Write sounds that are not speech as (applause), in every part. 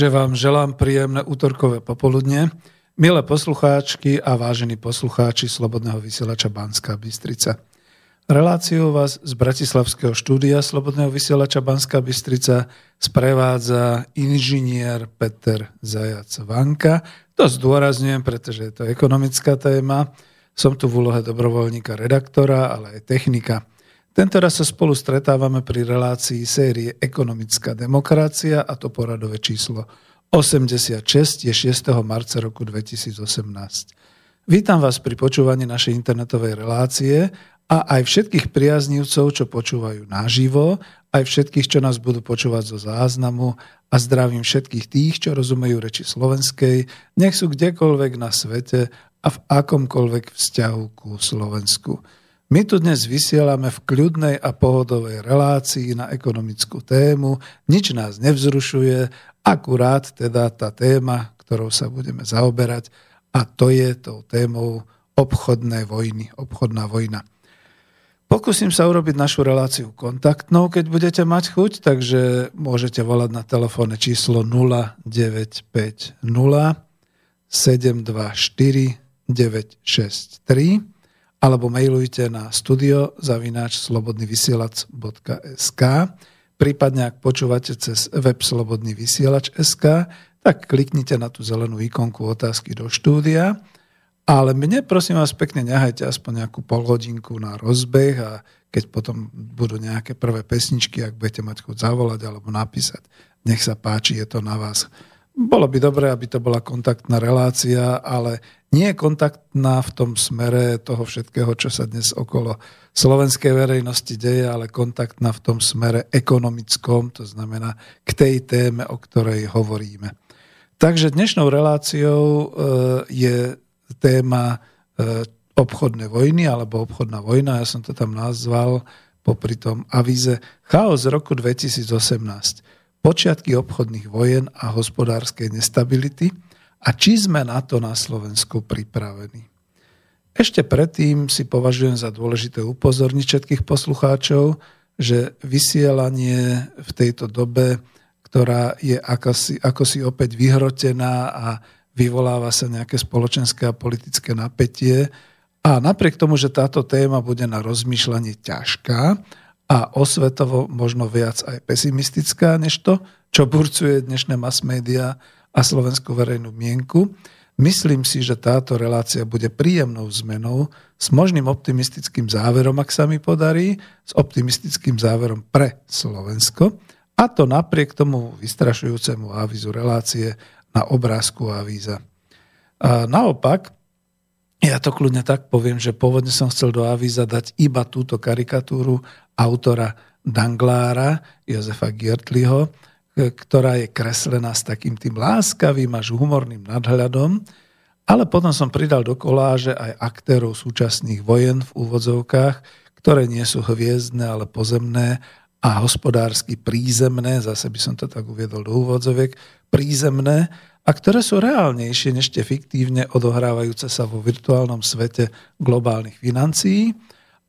Takže vám želám príjemné útorkové popoludne. Milé poslucháčky a vážení poslucháči Slobodného vysielača Banská Bystrica. Reláciu vás z Bratislavského štúdia Slobodného vysielača Banská Bystrica sprevádza inžinier Peter Zajac Vanka. To zdôrazňujem, pretože je to ekonomická téma. Som tu v úlohe dobrovoľníka redaktora, ale aj technika. Tento raz sa spolu stretávame pri relácii série Ekonomická demokracia a to poradové číslo 86 je 6. marca roku 2018. Vítam vás pri počúvaní našej internetovej relácie a aj všetkých priaznívcov, čo počúvajú naživo, aj všetkých, čo nás budú počúvať zo záznamu a zdravím všetkých tých, čo rozumejú reči slovenskej, nech sú kdekoľvek na svete a v akomkoľvek vzťahu ku Slovensku. My tu dnes vysielame v kľudnej a pohodovej relácii na ekonomickú tému. Nič nás nevzrušuje, akurát teda tá téma, ktorou sa budeme zaoberať, a to je tou témou obchodnej vojny, obchodná vojna. Pokúsim sa urobiť našu reláciu kontaktnou, keď budete mať chuť, takže môžete volať na telefónne číslo 0950 724 963 alebo mailujte na studio zavináč slobodnyvysielac.sk prípadne ak počúvate cez web Slobodný vysielač.sk tak kliknite na tú zelenú ikonku otázky do štúdia Ale mne, prosím vás, pekne nehajte aspoň nejakú polhodinku na rozbeh a keď potom budú nejaké prvé pesničky, ak budete mať chuť zavolať alebo napísať, nech sa páči, je to na vás. Bolo by dobré, aby to bola kontaktná relácia, ale nie je kontaktná v tom smere toho všetkého, čo sa dnes okolo slovenskej verejnosti deje, ale kontaktná v tom smere ekonomickom, to znamená k tej téme, o ktorej hovoríme. Takže dnešnou reláciou e, je téma e, obchodné vojny alebo obchodná vojna, ja som to tam nazval popri tom avize Chaos roku 2018. Počiatky obchodných vojen a hospodárskej nestability a či sme na to na Slovensku pripravení. Ešte predtým si považujem za dôležité upozorniť všetkých poslucháčov, že vysielanie v tejto dobe, ktorá je akosi, akosi opäť vyhrotená a vyvoláva sa nejaké spoločenské a politické napätie. A napriek tomu, že táto téma bude na rozmýšľanie ťažká a osvetovo možno viac aj pesimistická než to, čo burcuje dnešné mass media a slovenskú verejnú mienku, myslím si, že táto relácia bude príjemnou zmenou s možným optimistickým záverom, ak sa mi podarí, s optimistickým záverom pre Slovensko, a to napriek tomu vystrašujúcemu avizu relácie na obrázku avíza. A naopak, ja to kľudne tak poviem, že pôvodne som chcel do avíza dať iba túto karikatúru autora Danglára, Jozefa Giertliho, ktorá je kreslená s takým tým láskavým až humorným nadhľadom, ale potom som pridal do koláže aj aktérov súčasných vojen v úvodzovkách, ktoré nie sú hviezdne, ale pozemné a hospodársky prízemné, zase by som to tak uviedol do úvodzoviek, prízemné a ktoré sú reálnejšie než tie fiktívne odohrávajúce sa vo virtuálnom svete globálnych financií,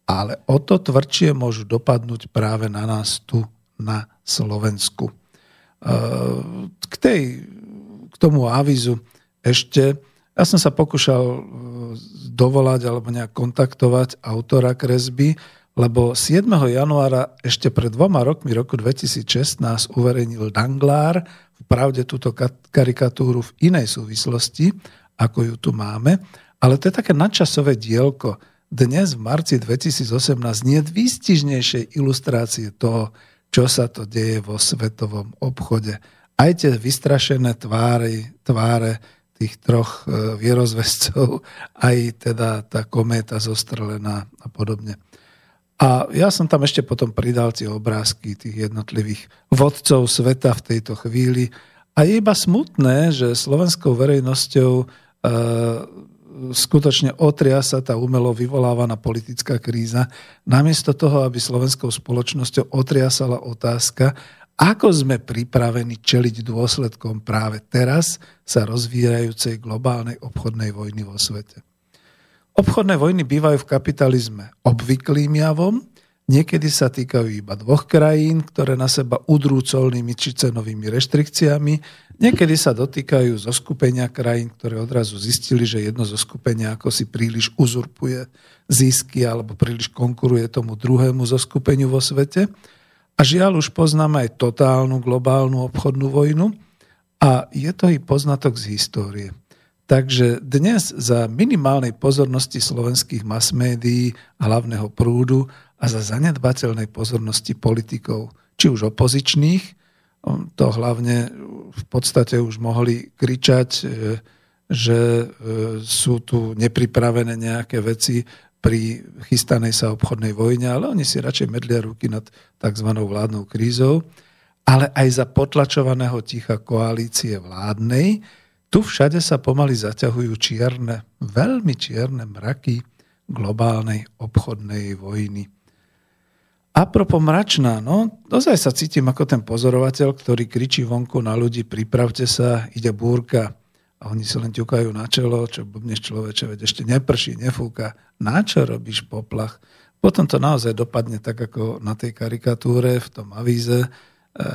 ale o to tvrdšie môžu dopadnúť práve na nás tu na Slovensku. K, tej, k tomu avizu ešte, ja som sa pokúšal e, dovolať alebo nejak kontaktovať autora kresby, lebo 7. januára ešte pred dvoma rokmi, roku 2016, uverejnil Danglár v pravde túto karikatúru v inej súvislosti, ako ju tu máme, ale to je také nadčasové dielko. Dnes v marci 2018 nie výstižnejšej ilustrácie toho, čo sa to deje vo svetovom obchode. Aj tie vystrašené tváre, tváre tých troch e, vierozvescov, (laughs) aj teda tá kométa zostrelená a podobne. A ja som tam ešte potom pridal tie obrázky tých jednotlivých vodcov sveta v tejto chvíli. A je iba smutné, že slovenskou verejnosťou e, skutočne otriasa tá umelo vyvolávaná politická kríza, namiesto toho, aby slovenskou spoločnosťou otriasala otázka, ako sme pripravení čeliť dôsledkom práve teraz sa rozvíjajúcej globálnej obchodnej vojny vo svete. Obchodné vojny bývajú v kapitalizme obvyklým javom, niekedy sa týkajú iba dvoch krajín, ktoré na seba udrú colnými či cenovými reštrikciami, niekedy sa dotýkajú zo skupenia krajín, ktoré odrazu zistili, že jedno zo skupenia ako si príliš uzurpuje zisky alebo príliš konkuruje tomu druhému zo skupeniu vo svete. A žiaľ už poznáme aj totálnu globálnu obchodnú vojnu a je to i poznatok z histórie. Takže dnes za minimálnej pozornosti slovenských mass médií, hlavného prúdu a za zanedbateľnej pozornosti politikov, či už opozičných, to hlavne v podstate už mohli kričať, e, že e, sú tu nepripravené nejaké veci pri chystanej sa obchodnej vojne, ale oni si radšej medlia ruky nad tzv. vládnou krízou, ale aj za potlačovaného ticha koalície vládnej, tu všade sa pomaly zaťahujú čierne, veľmi čierne mraky globálnej obchodnej vojny. A propo mračná, no, dozaj sa cítim ako ten pozorovateľ, ktorý kričí vonku na ľudí, pripravte sa, ide búrka. A oni sa len ťukajú na čelo, čo bubneš človeče, veď ešte neprší, nefúka. Na čo robíš poplach? Potom to naozaj dopadne tak, ako na tej karikatúre v tom avíze, E,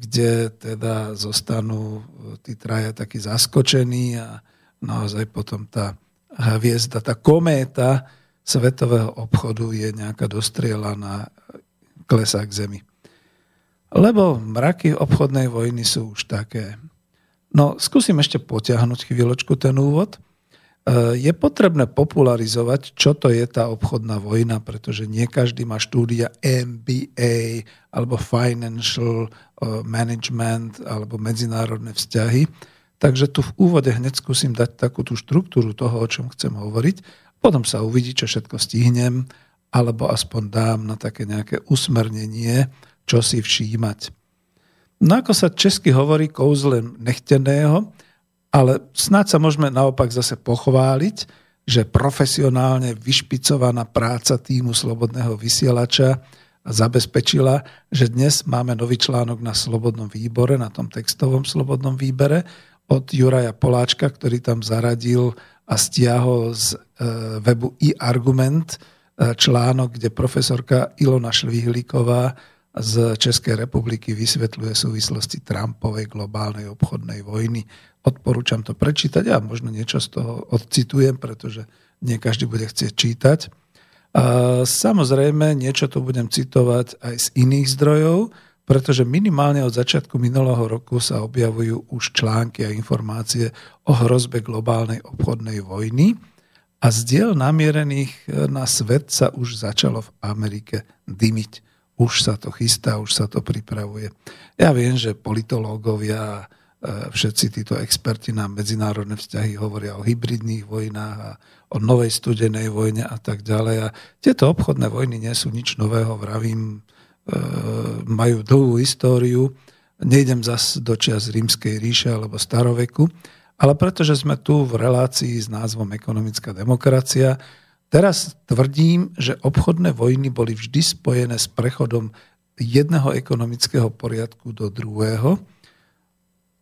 kde teda zostanú tí traja takí zaskočení a naozaj potom tá hviezda, tá kométa svetového obchodu je nejaká dostrielaná klesá k zemi. Lebo mraky obchodnej vojny sú už také. No, skúsim ešte potiahnuť chvíľočku ten úvod. je potrebné popularizovať, čo to je tá obchodná vojna, pretože nie každý má štúdia MBA alebo financial eh, management alebo medzinárodné vzťahy. Takže tu v úvode hneď skúsim dať takú tú štruktúru toho, o čom chcem hovoriť. Potom sa uvidí, čo všetko stihnem, alebo aspoň dám na také nejaké usmernenie, čo si všímať. No ako sa česky hovorí kouzlem nechteného, ale snáď sa môžeme naopak zase pochváliť, že profesionálne vyšpicovaná práca týmu Slobodného vysielača zabezpečila, že dnes máme nový článok na Slobodnom výbore, na tom textovom Slobodnom výbere od Juraja Poláčka, ktorý tam zaradil a stiahol z e, webu e-argument e, článok, kde profesorka Ilona Švihlíková z Českej republiky vysvetľuje súvislosti Trumpovej globálnej obchodnej vojny Odporúčam to prečítať a možno niečo z toho odcitujem, pretože nie každý bude chcieť čítať. Samozrejme, niečo to budem citovať aj z iných zdrojov, pretože minimálne od začiatku minulého roku sa objavujú už články a informácie o hrozbe globálnej obchodnej vojny a z diel namierených na svet sa už začalo v Amerike dymiť. Už sa to chystá, už sa to pripravuje. Ja viem, že politológovia E, všetci títo experti na medzinárodné vzťahy hovoria o hybridných vojnách a o novej studenej vojne a tak ďalej. A tieto obchodné vojny nie sú nič nového, vravím, majú dlhú históriu. Nejdem zas do čias rímskej ríše alebo staroveku, ale pretože sme tu v relácii s názvom Ekonomická demokracia, teraz tvrdím, že obchodné vojny boli vždy spojené s prechodom jedného ekonomického poriadku do druhého,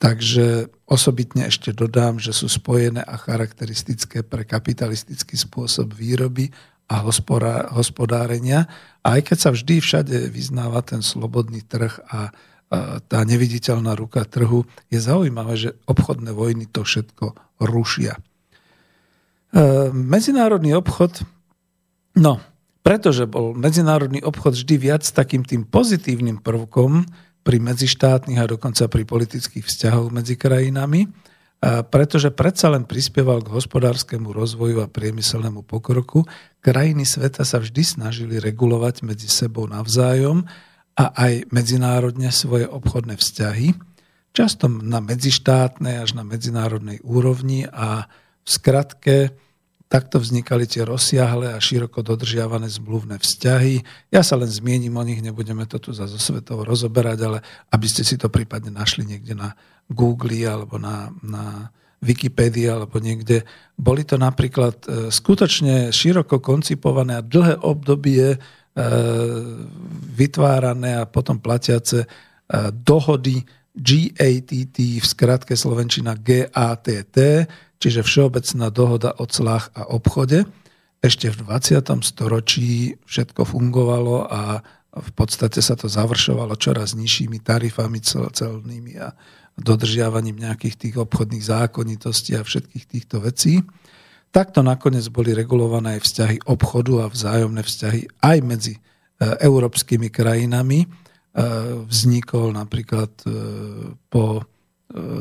Takže osobitne ešte dodám, že sú spojené a charakteristické pre kapitalistický spôsob výroby a hospodárenia. A aj keď sa vždy všade vyznáva ten slobodný trh a tá neviditeľná ruka trhu, je zaujímavé, že obchodné vojny to všetko rušia. E, medzinárodný obchod, no, pretože bol medzinárodný obchod vždy viac takým tým pozitívnym prvkom, pri medzištátnych a dokonca pri politických vzťahoch medzi krajinami, pretože predsa len prispieval k hospodárskému rozvoju a priemyselnému pokroku. Krajiny sveta sa vždy snažili regulovať medzi sebou navzájom a aj medzinárodne svoje obchodné vzťahy, často na medzištátnej až na medzinárodnej úrovni a v skratke Takto vznikali tie rozsiahle a široko dodržiavané zmluvné vzťahy. Ja sa len zmiením o nich, nebudeme to tu za zo svetov rozoberať, ale aby ste si to prípadne našli niekde na Google alebo na, na Wikipédii alebo niekde. Boli to napríklad e, skutočne široko koncipované a dlhé obdobie e, vytvárané a potom platiace e, dohody GATT, v skratke Slovenčina GATT, čiže Všeobecná dohoda o clách a obchode. Ešte v 20. storočí všetko fungovalo a v podstate sa to završovalo čoraz nižšími tarifami celnými a dodržiavaním nejakých tých obchodných zákonitostí a všetkých týchto vecí. Takto nakoniec boli regulované aj vzťahy obchodu a vzájomné vzťahy aj medzi e, európskymi krajinami. E, vznikol napríklad e, po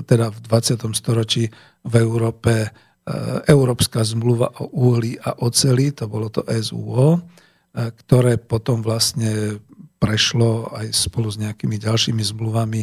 teda v 20. storočí v Európe Európska zmluva o uhlí a oceli, to bolo to SUO, ktoré potom vlastne prešlo aj spolu s nejakými ďalšími zmluvami.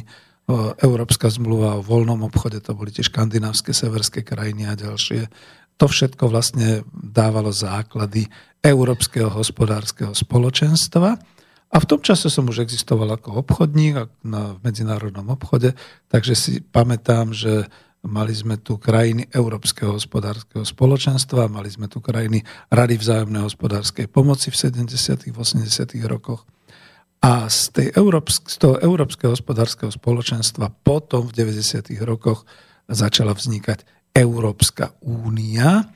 Európska zmluva o voľnom obchode, to boli tie škandinávske, severské krajiny a ďalšie. To všetko vlastne dávalo základy Európskeho hospodárskeho spoločenstva. A v tom čase som už existoval ako obchodník na medzinárodnom obchode, takže si pamätám, že mali sme tu krajiny Európskeho hospodárskeho spoločenstva, mali sme tu krajiny Rady vzájomnej hospodárskej pomoci v 70. 80. rokoch. A z, tej Európsk- z toho Európskeho hospodárskeho spoločenstva potom v 90. rokoch začala vznikať Európska únia,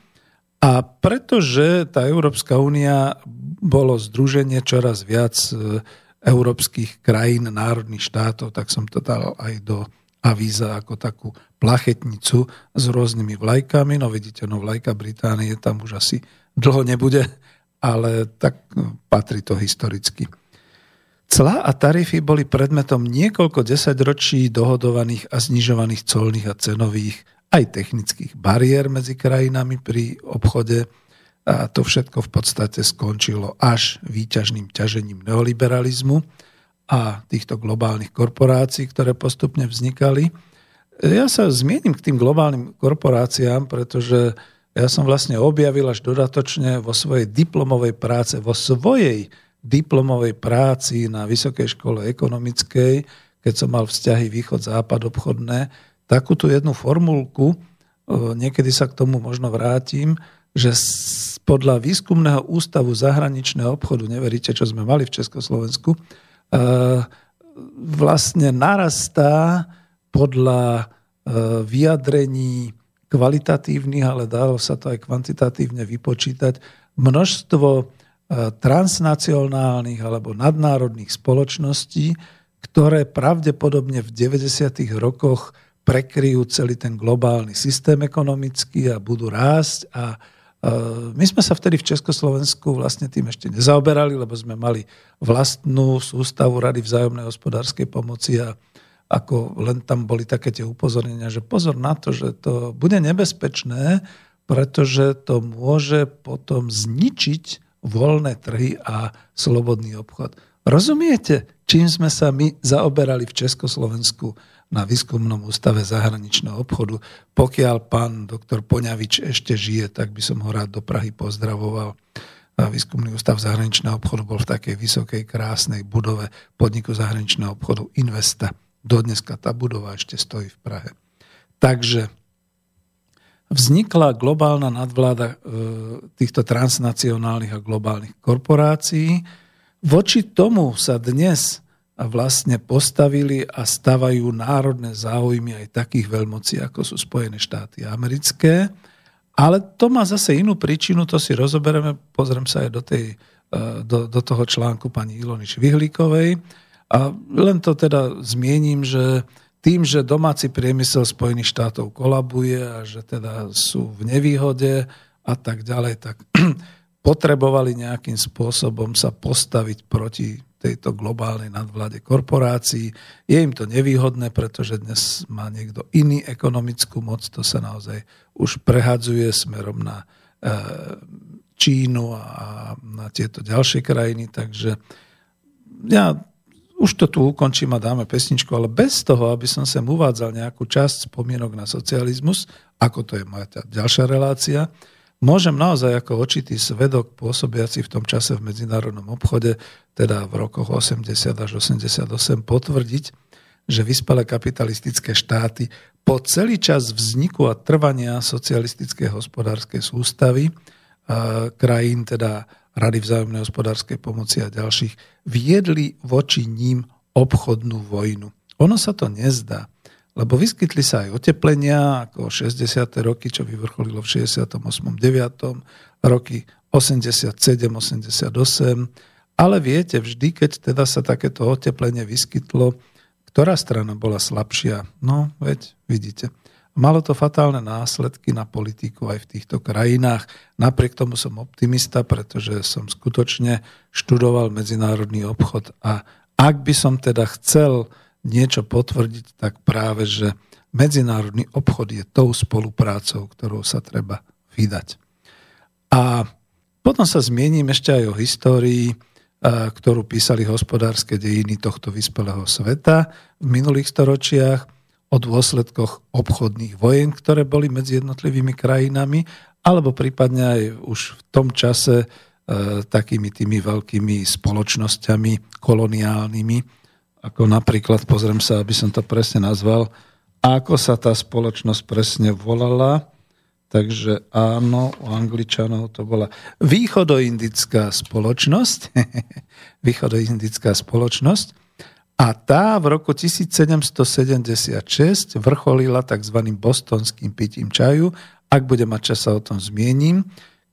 a pretože tá Európska únia bolo združenie čoraz viac e, európskych krajín, národných štátov, tak som to dal aj do avíza ako takú plachetnicu s rôznymi vlajkami. No vidíte, no vlajka Británie tam už asi dlho nebude, ale tak no, patrí to historicky. Clá a tarify boli predmetom niekoľko desaťročí dohodovaných a znižovaných colných a cenových aj technických bariér medzi krajinami pri obchode. A to všetko v podstate skončilo až výťažným ťažením neoliberalizmu a týchto globálnych korporácií, ktoré postupne vznikali. Ja sa zmienim k tým globálnym korporáciám, pretože ja som vlastne objavil až dodatočne vo svojej diplomovej práce, vo svojej diplomovej práci na Vysokej škole ekonomickej, keď som mal vzťahy východ-západ obchodné, takúto jednu formulku, niekedy sa k tomu možno vrátim, že podľa výskumného ústavu zahraničného obchodu, neveríte, čo sme mali v Československu, vlastne narastá podľa vyjadrení kvalitatívnych, ale dalo sa to aj kvantitatívne vypočítať, množstvo e, transnacionálnych alebo nadnárodných spoločností, ktoré pravdepodobne v 90. rokoch prekryjú celý ten globálny systém ekonomický a budú rásť. A e, my sme sa vtedy v Československu vlastne tým ešte nezaoberali, lebo sme mali vlastnú sústavu Rady vzájomnej hospodárskej pomoci a ako len tam boli také tie upozornenia, že pozor na to, že to bude nebezpečné, pretože to môže potom zničiť voľné trhy a slobodný obchod. Rozumiete, čím sme sa my zaoberali v Československu na výskumnom ústave zahraničného obchodu? Pokiaľ pán doktor Poňavič ešte žije, tak by som ho rád do Prahy pozdravoval. A výskumný ústav zahraničného obchodu bol v takej vysokej, krásnej budove podniku zahraničného obchodu Investa. Dodneska tá budova ešte stojí v Prahe. Takže vznikla globálna nadvláda e, týchto transnacionálnych a globálnych korporácií. Voči tomu sa dnes vlastne postavili a stavajú národné záujmy aj takých veľmocí, ako sú Spojené štáty americké. Ale to má zase inú príčinu, to si rozoberieme, pozriem sa aj do, tej, e, do, do toho článku pani Ilony Švihlíkovej a len to teda zmiením, že tým, že domáci priemysel Spojených štátov kolabuje a že teda sú v nevýhode a tak ďalej, tak (clears throat) potrebovali nejakým spôsobom sa postaviť proti tejto globálnej nadvláde korporácií. Je im to nevýhodné, pretože dnes má niekto iný ekonomickú moc, to sa naozaj už prehadzuje smerom na e, Čínu a na tieto ďalšie krajiny, takže ja už to tu ukončím a dáme pesničku, ale bez toho, aby som sem uvádzal nejakú časť spomienok na socializmus, ako to je moja ďalšia relácia, môžem naozaj ako očitý svedok pôsobiaci v tom čase v medzinárodnom obchode, teda v rokoch 80 až 88, potvrdiť, že vyspelé kapitalistické štáty po celý čas vzniku a trvania socialistickej hospodárskej sústavy krajín, teda Rady vzájomnej hospodárskej pomoci a ďalších, viedli voči ním obchodnú vojnu. Ono sa to nezdá, lebo vyskytli sa aj oteplenia, ako 60. roky, čo vyvrcholilo v 68. 9. roky 87, 88, ale viete, vždy, keď teda sa takéto oteplenie vyskytlo, ktorá strana bola slabšia? No, veď vidíte. Malo to fatálne následky na politiku aj v týchto krajinách. Napriek tomu som optimista, pretože som skutočne študoval medzinárodný obchod a ak by som teda chcel niečo potvrdiť, tak práve, že medzinárodný obchod je tou spoluprácou, ktorou sa treba vydať. A potom sa zmiením ešte aj o histórii, ktorú písali hospodárske dejiny tohto vyspelého sveta v minulých storočiach o dôsledkoch obchodných vojen, ktoré boli medzi jednotlivými krajinami, alebo prípadne aj už v tom čase e, takými tými veľkými spoločnosťami koloniálnymi, ako napríklad, pozriem sa, aby som to presne nazval, ako sa tá spoločnosť presne volala, takže áno, u Angličanov to bola východoindická spoločnosť, (laughs) východoindická spoločnosť, a tá v roku 1776 vrcholila tzv. bostonským pitím čaju. Ak bude mať čas, sa o tom zmiením.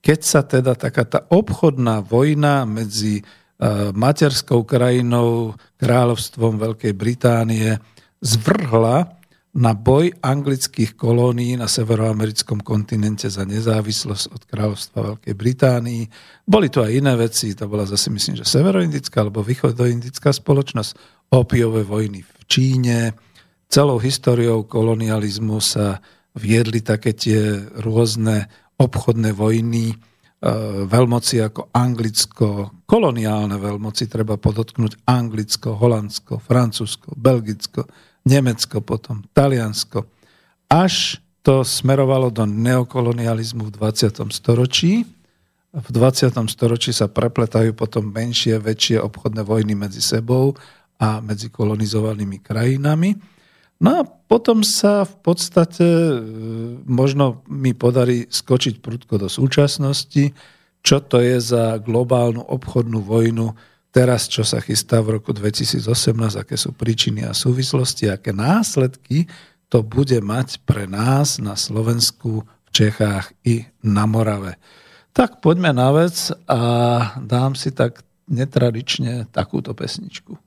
Keď sa teda taká tá obchodná vojna medzi e, materskou krajinou, kráľovstvom Veľkej Británie zvrhla na boj anglických kolónií na severoamerickom kontinente za nezávislosť od kráľovstva Veľkej Británii. Boli to aj iné veci, to bola zase myslím, že severoindická alebo východoindická spoločnosť opiové vojny v Číne. Celou históriou kolonializmu sa viedli také tie rôzne obchodné vojny, e, veľmoci ako Anglicko, koloniálne veľmoci, treba podotknúť Anglicko, Holandsko, Francúzsko, Belgicko, Nemecko potom, Taliansko. Až to smerovalo do neokolonializmu v 20. storočí. V 20. storočí sa prepletajú potom menšie, väčšie obchodné vojny medzi sebou a medzi kolonizovanými krajinami. No a potom sa v podstate e, možno mi podarí skočiť prudko do súčasnosti, čo to je za globálnu obchodnú vojnu teraz, čo sa chystá v roku 2018, aké sú príčiny a súvislosti, aké následky to bude mať pre nás na Slovensku, v Čechách i na Morave. Tak poďme na vec a dám si tak netradične takúto pesničku.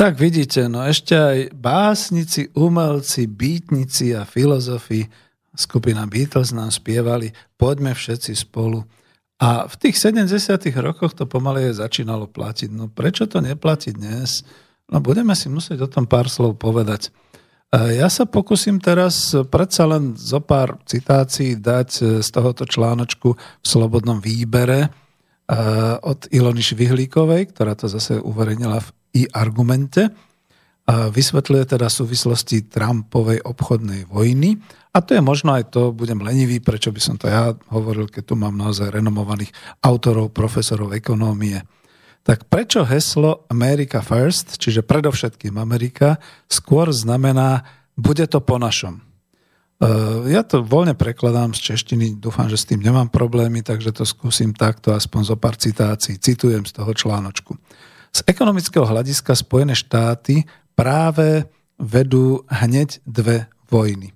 Tak vidíte, no ešte aj básnici, umelci, býtnici a filozofi skupina Beatles nám spievali Poďme všetci spolu. A v tých 70 rokoch to pomaly začínalo platiť. No prečo to neplatí dnes? No budeme si musieť o tom pár slov povedať. Ja sa pokúsim teraz predsa len zo pár citácií dať z tohoto článočku v Slobodnom výbere od Ilony Švihlíkovej, ktorá to zase uverejnila v i argumente vysvetľuje teda súvislosti Trumpovej obchodnej vojny. A to je možno aj to, budem lenivý, prečo by som to ja hovoril, keď tu mám naozaj renomovaných autorov, profesorov ekonómie. Tak prečo heslo America First, čiže predovšetkým Amerika, skôr znamená bude to po našom? E, ja to voľne prekladám z češtiny, dúfam, že s tým nemám problémy, takže to skúsim takto aspoň zo pár citácií. Citujem z toho článočku. Z ekonomického hľadiska Spojené štáty práve vedú hneď dve vojny.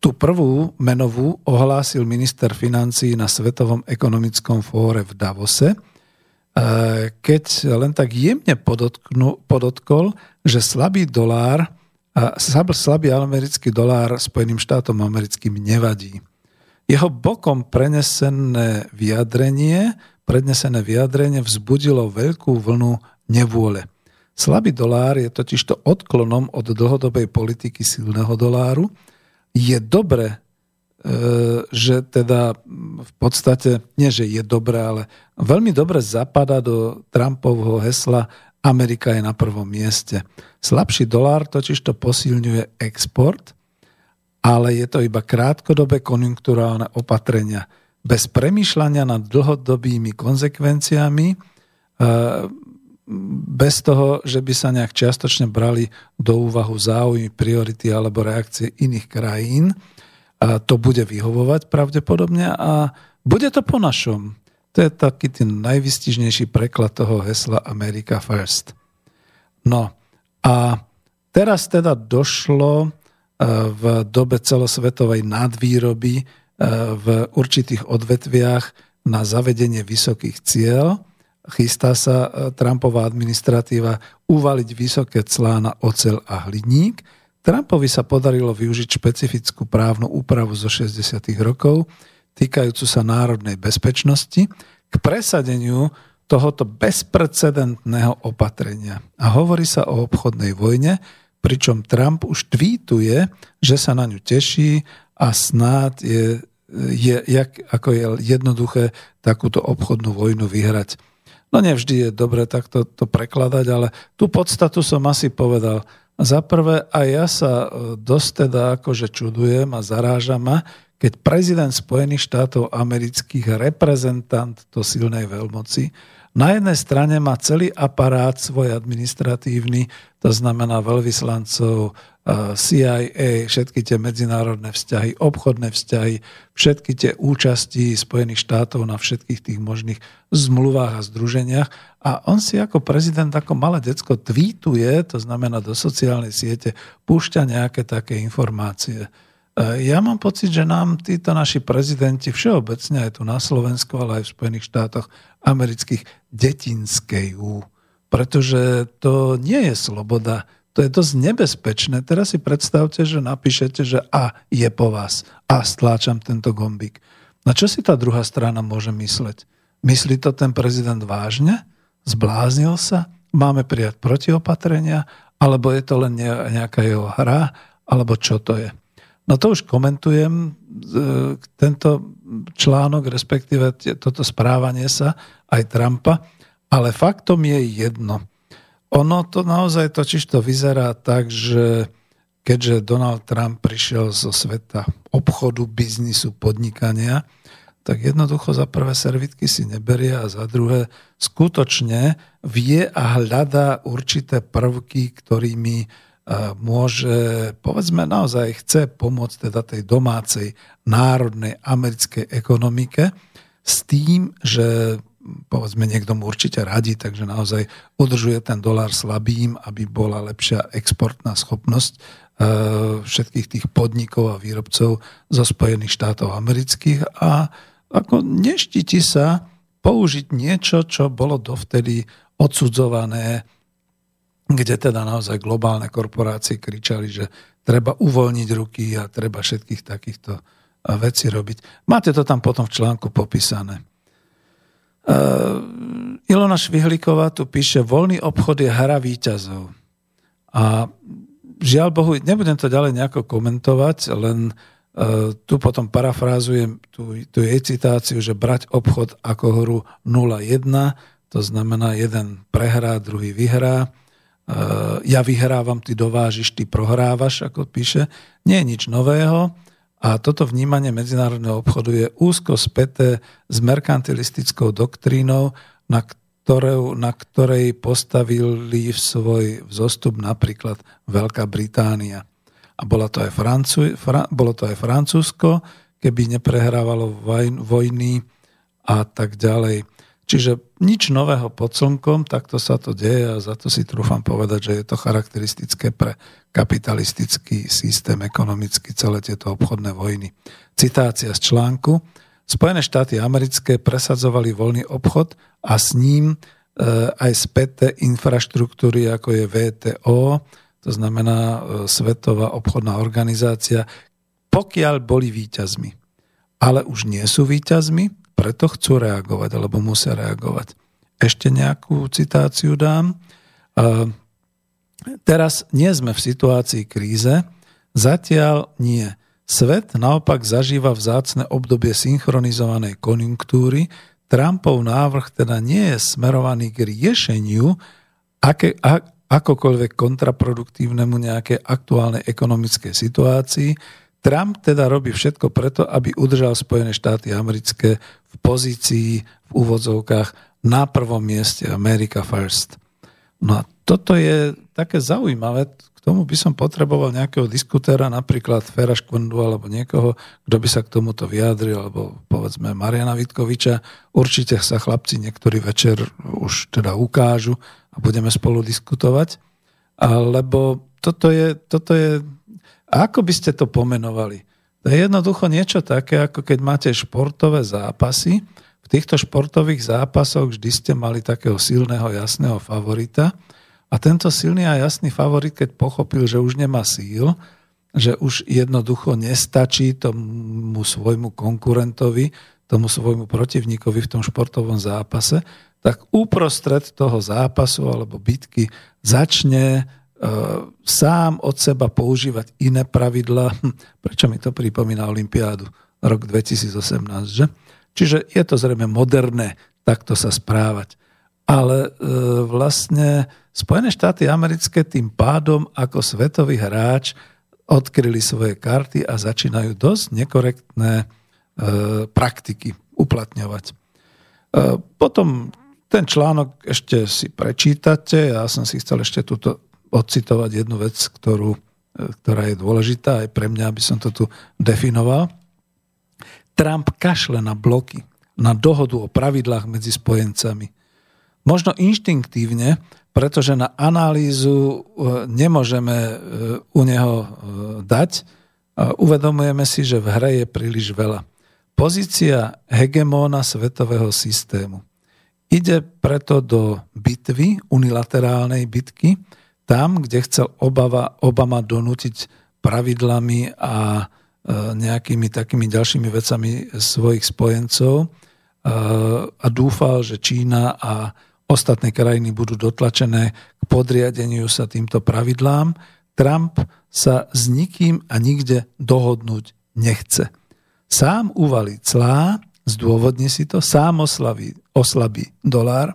Tú prvú menovú ohlásil minister financí na Svetovom ekonomickom fóre v Davose, e, keď len tak jemne podotkol, že slabý dolár, slabý americký dolár Spojeným štátom americkým nevadí. Jeho bokom prenesené vyjadrenie, prednesené vyjadrenie vzbudilo veľkú vlnu nevôle. Slabý dolár je totižto odklonom od dlhodobej politiky silného doláru. Je dobre, e, že teda v podstate, nie že je dobre, ale veľmi dobre zapada do Trumpovho hesla Amerika je na prvom mieste. Slabší dolár totižto posilňuje export, ale je to iba krátkodobé konjunkturálne opatrenia. Bez premýšľania nad dlhodobými konsekvenciami e, bez toho, že by sa nejak čiastočne brali do úvahu záujmy, priority alebo reakcie iných krajín. A to bude vyhovovať pravdepodobne a bude to po našom. To je taký ten najvystižnejší preklad toho hesla America First. No a teraz teda došlo e, v dobe celosvetovej nadvýroby e, v určitých odvetviach na zavedenie vysokých cieľ chystá sa e, Trumpová administratíva uvaliť vysoké clá na ocel a hliník. Trumpovi sa podarilo využiť špecifickú právnu úpravu zo 60. rokov týkajúcu sa národnej bezpečnosti k presadeniu tohoto bezprecedentného opatrenia. A hovorí sa o obchodnej vojne, pričom Trump už tweetuje, že sa na ňu teší a snáď je, je jak, ako je jednoduché takúto obchodnú vojnu vyhrať. No nevždy je dobre takto to prekladať, ale tú podstatu som asi povedal. Za prvé, aj ja sa e, dosť teda akože čudujem a zarážam ma, keď prezident Spojených štátov amerických, reprezentant to silnej veľmoci, na jednej strane má celý aparát svoj administratívny, to znamená veľvyslancov, CIA, všetky tie medzinárodné vzťahy, obchodné vzťahy, všetky tie účasti Spojených štátov na všetkých tých možných zmluvách a združeniach. A on si ako prezident, ako malé decko tweetuje, to znamená do sociálnej siete, púšťa nejaké také informácie. E, ja mám pocit, že nám títo naši prezidenti všeobecne aj tu na Slovensku, ale aj v Spojených štátoch amerických detinskej pretože to nie je sloboda, to je dosť nebezpečné. Teraz si predstavte, že napíšete, že a je po vás a stláčam tento gombík. Na čo si tá druhá strana môže mysleť? Myslí to ten prezident vážne? Zbláznil sa? Máme prijať protiopatrenia? Alebo je to len nejaká jeho hra? Alebo čo to je? No to už komentujem, e, tento článok, respektíve toto správanie sa aj Trumpa, ale faktom je jedno. Ono to naozaj totiž to vyzerá tak, že keďže Donald Trump prišiel zo sveta obchodu, biznisu, podnikania, tak jednoducho za prvé servitky si neberie a za druhé skutočne vie a hľadá určité prvky, ktorými môže, povedzme naozaj chce pomôcť teda tej domácej národnej americkej ekonomike s tým, že povedzme niekto mu určite radí, takže naozaj udržuje ten dolár slabým, aby bola lepšia exportná schopnosť e, všetkých tých podnikov a výrobcov zo Spojených štátov amerických a ako neštíti sa použiť niečo, čo bolo dovtedy odsudzované kde teda naozaj globálne korporácie kričali, že treba uvoľniť ruky a treba všetkých takýchto eh, vecí robiť. Máte to tam potom v článku popísané. Uh, Ilona Švihlíková tu píše, voľný obchod je hra výťazov. A žiaľ Bohu, nebudem to ďalej nejako komentovať, len uh, tu potom parafrázujem tú, tú jej citáciu, že brať obchod ako hru 0-1, to znamená jeden prehrá, druhý vyhrá ja vyhrávam, ty dovážiš, ty prohrávaš, ako píše. Nie je nič nového a toto vnímanie medzinárodného obchodu je úzko späté s merkantilistickou doktrínou, na, ktorou, na ktorej postavili v svoj vzostup napríklad Veľká Británia. A bola to aj Francú, Fra, bolo to aj Francúzsko, keby neprehrávalo vojny a tak ďalej. Čiže nič nového pod slnkom, takto sa to deje a za to si trúfam povedať, že je to charakteristické pre kapitalistický systém ekonomický, celé tieto obchodné vojny. Citácia z článku. Spojené štáty americké presadzovali voľný obchod a s ním e, aj späté infraštruktúry, ako je VTO, to znamená e, Svetová obchodná organizácia, pokiaľ boli výťazmi. Ale už nie sú výťazmi, preto chcú reagovať, alebo musia reagovať. Ešte nejakú citáciu dám. Teraz nie sme v situácii kríze, zatiaľ nie. Svet naopak zažíva vzácne obdobie synchronizovanej konjunktúry. Trumpov návrh teda nie je smerovaný k riešeniu aké, a, akokoľvek kontraproduktívnemu nejakej aktuálnej ekonomickej situácii, Trump teda robí všetko preto, aby udržal Spojené štáty americké v pozícii v úvodzovkách na prvom mieste America First. No a toto je také zaujímavé, k tomu by som potreboval nejakého diskutéra, napríklad Fera Škvrndu alebo niekoho, kto by sa k tomuto vyjadril, alebo povedzme Mariana Vitkoviča. Určite sa chlapci niektorý večer už teda ukážu a budeme spolu diskutovať. Lebo toto je, toto je... Ako by ste to pomenovali? To je jednoducho niečo také, ako keď máte športové zápasy. V týchto športových zápasoch vždy ste mali takého silného, jasného favorita. A tento silný a jasný favorit, keď pochopil, že už nemá síl, že už jednoducho nestačí tomu svojmu konkurentovi, tomu svojmu protivníkovi v tom športovom zápase, tak uprostred toho zápasu alebo bitky začne sám od seba používať iné pravidla. Hm, prečo mi to pripomína Olympiádu rok 2018, že? Čiže je to zrejme moderné takto sa správať. Ale e, vlastne Spojené štáty americké tým pádom ako svetový hráč odkryli svoje karty a začínajú dosť nekorektné e, praktiky uplatňovať. E, potom ten článok ešte si prečítate, ja som si chcel ešte túto odcitovať jednu vec, ktorú, e, ktorá je dôležitá aj pre mňa, aby som to tu definoval. Trump kašle na bloky, na dohodu o pravidlách medzi spojencami. Možno inštinktívne, pretože na analýzu e, nemôžeme e, u neho dať. Uvedomujeme si, že v hre je príliš veľa. Pozícia hegemóna svetového systému. Ide preto do bitvy, unilaterálnej bitky, tam, kde chcel Obama, Obama donútiť pravidlami a e, nejakými takými ďalšími vecami svojich spojencov e, a dúfal, že Čína a ostatné krajiny budú dotlačené k podriadeniu sa týmto pravidlám. Trump sa s nikým a nikde dohodnúť nechce. Sám uvalí clá, zdôvodní si to, sám oslaví, oslabí dolár,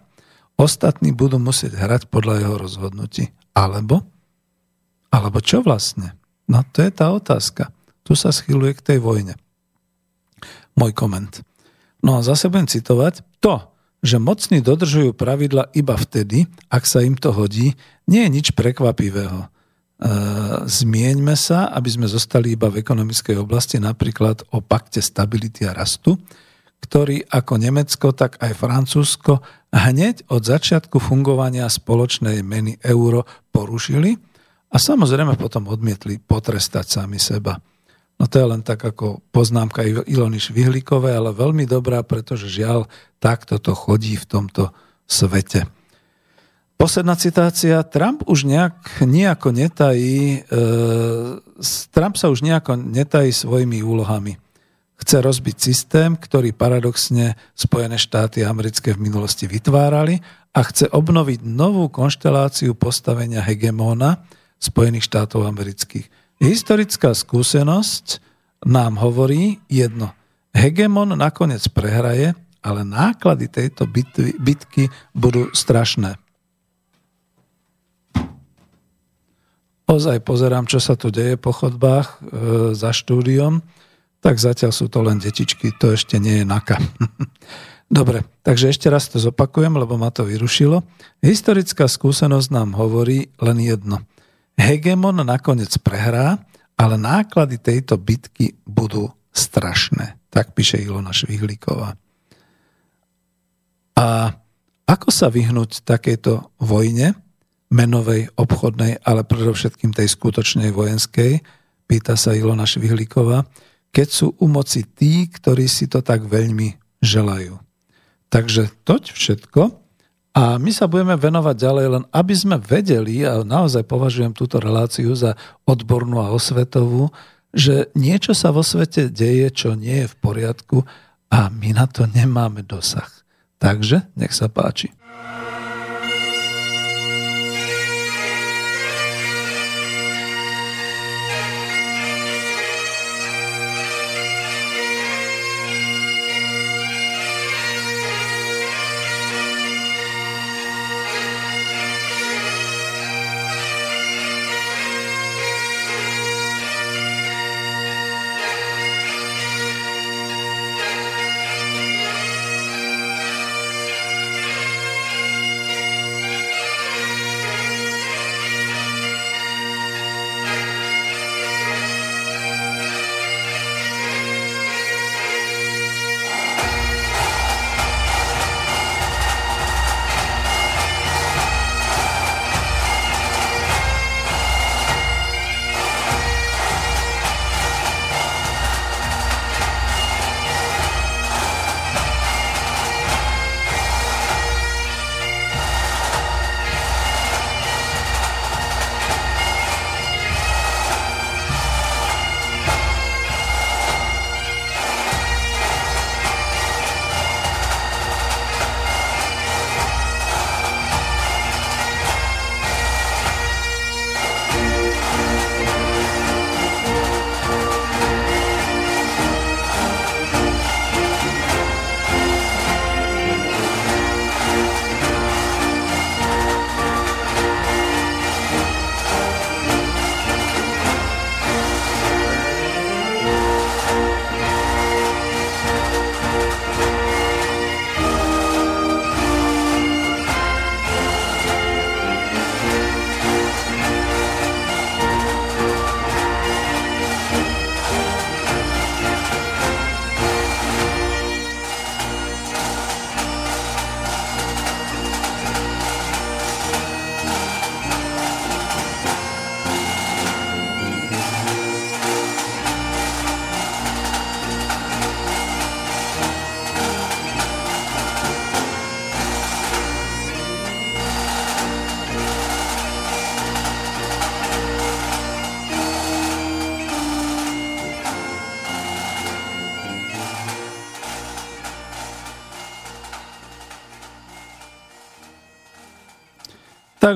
ostatní budú musieť hrať podľa jeho rozhodnutí. Alebo? Alebo čo vlastne? No to je tá otázka. Tu sa schyluje k tej vojne. Môj koment. No a zase budem citovať. To, že mocní dodržujú pravidla iba vtedy, ak sa im to hodí, nie je nič prekvapivého. E, zmieňme sa, aby sme zostali iba v ekonomickej oblasti, napríklad o pakte stability a rastu, ktorý ako Nemecko, tak aj Francúzsko hneď od začiatku fungovania spoločnej meny euro porušili a samozrejme potom odmietli potrestať sami seba. No to je len tak ako poznámka Ilony Švihlíkovej, ale veľmi dobrá, pretože žiaľ, takto to chodí v tomto svete. Posledná citácia. Trump už nejak, nejako netají, e, Trump sa už nejako netají svojimi úlohami chce rozbiť systém, ktorý paradoxne Spojené štáty americké v minulosti vytvárali a chce obnoviť novú konšteláciu postavenia hegemóna Spojených štátov amerických. Historická skúsenosť nám hovorí jedno. Hegemon nakoniec prehraje, ale náklady tejto bitvy, bitky budú strašné. Ozaj pozerám, čo sa tu deje po chodbách e, za štúdiom tak zatiaľ sú to len detičky, to ešte nie je naka. (laughs) Dobre, takže ešte raz to zopakujem, lebo ma to vyrušilo. Historická skúsenosť nám hovorí len jedno. Hegemon nakoniec prehrá, ale náklady tejto bitky budú strašné. Tak píše Ilona Švihlíková. A ako sa vyhnúť takejto vojne, menovej, obchodnej, ale predovšetkým tej skutočnej vojenskej, pýta sa Ilona Švihlíková keď sú u moci tí, ktorí si to tak veľmi želajú. Takže toť všetko. A my sa budeme venovať ďalej, len aby sme vedeli, a naozaj považujem túto reláciu za odbornú a osvetovú, že niečo sa vo svete deje, čo nie je v poriadku a my na to nemáme dosah. Takže nech sa páči.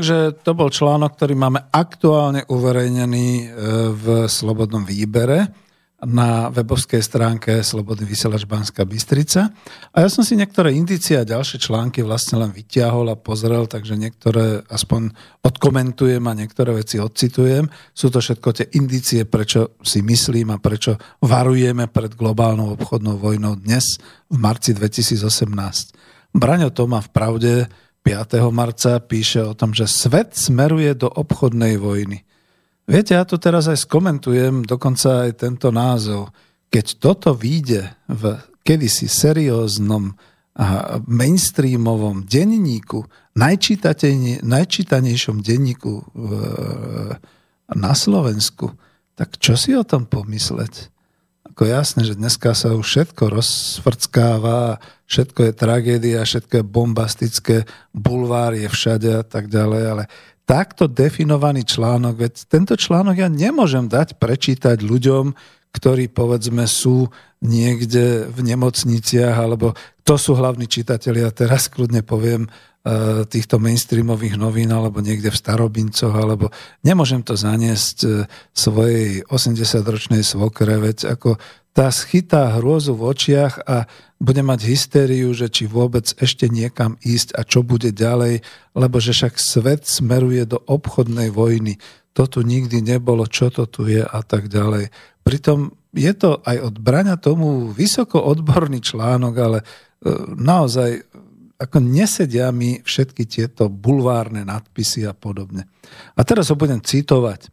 Takže to bol článok, ktorý máme aktuálne uverejnený e, v Slobodnom výbere na webovskej stránke Slobodný vysielač Banská Bystrica. A ja som si niektoré indície a ďalšie články vlastne len vyťahol a pozrel, takže niektoré aspoň odkomentujem a niektoré veci odcitujem. Sú to všetko tie indície, prečo si myslím a prečo varujeme pred globálnou obchodnou vojnou dnes v marci 2018. Braňo Toma v pravde 5. marca píše o tom, že svet smeruje do obchodnej vojny. Viete, ja to teraz aj skomentujem, dokonca aj tento názov. Keď toto vyjde v kedysi serióznom mainstreamovom denníku, najčítanejšom denníku na Slovensku, tak čo si o tom pomysleť? Ako jasné, že dneska sa už všetko rozfrckáva, všetko je tragédia, všetko je bombastické, bulvár je všade a tak ďalej, ale takto definovaný článok, veď tento článok ja nemôžem dať prečítať ľuďom, ktorí povedzme sú niekde v nemocniciach, alebo to sú hlavní čitatelia, teraz kľudne poviem, e, týchto mainstreamových novín alebo niekde v Starobincoch, alebo nemôžem to zaniesť e, svojej 80-ročnej svokre, veď ako tá schytá hrôzu v očiach a bude mať hystériu, že či vôbec ešte niekam ísť a čo bude ďalej, lebo že však svet smeruje do obchodnej vojny. To tu nikdy nebolo, čo to tu je a tak ďalej. Pritom je to aj od brania tomu vysoko odborný článok, ale e, naozaj ako nesedia mi všetky tieto bulvárne nadpisy a podobne. A teraz ho budem citovať.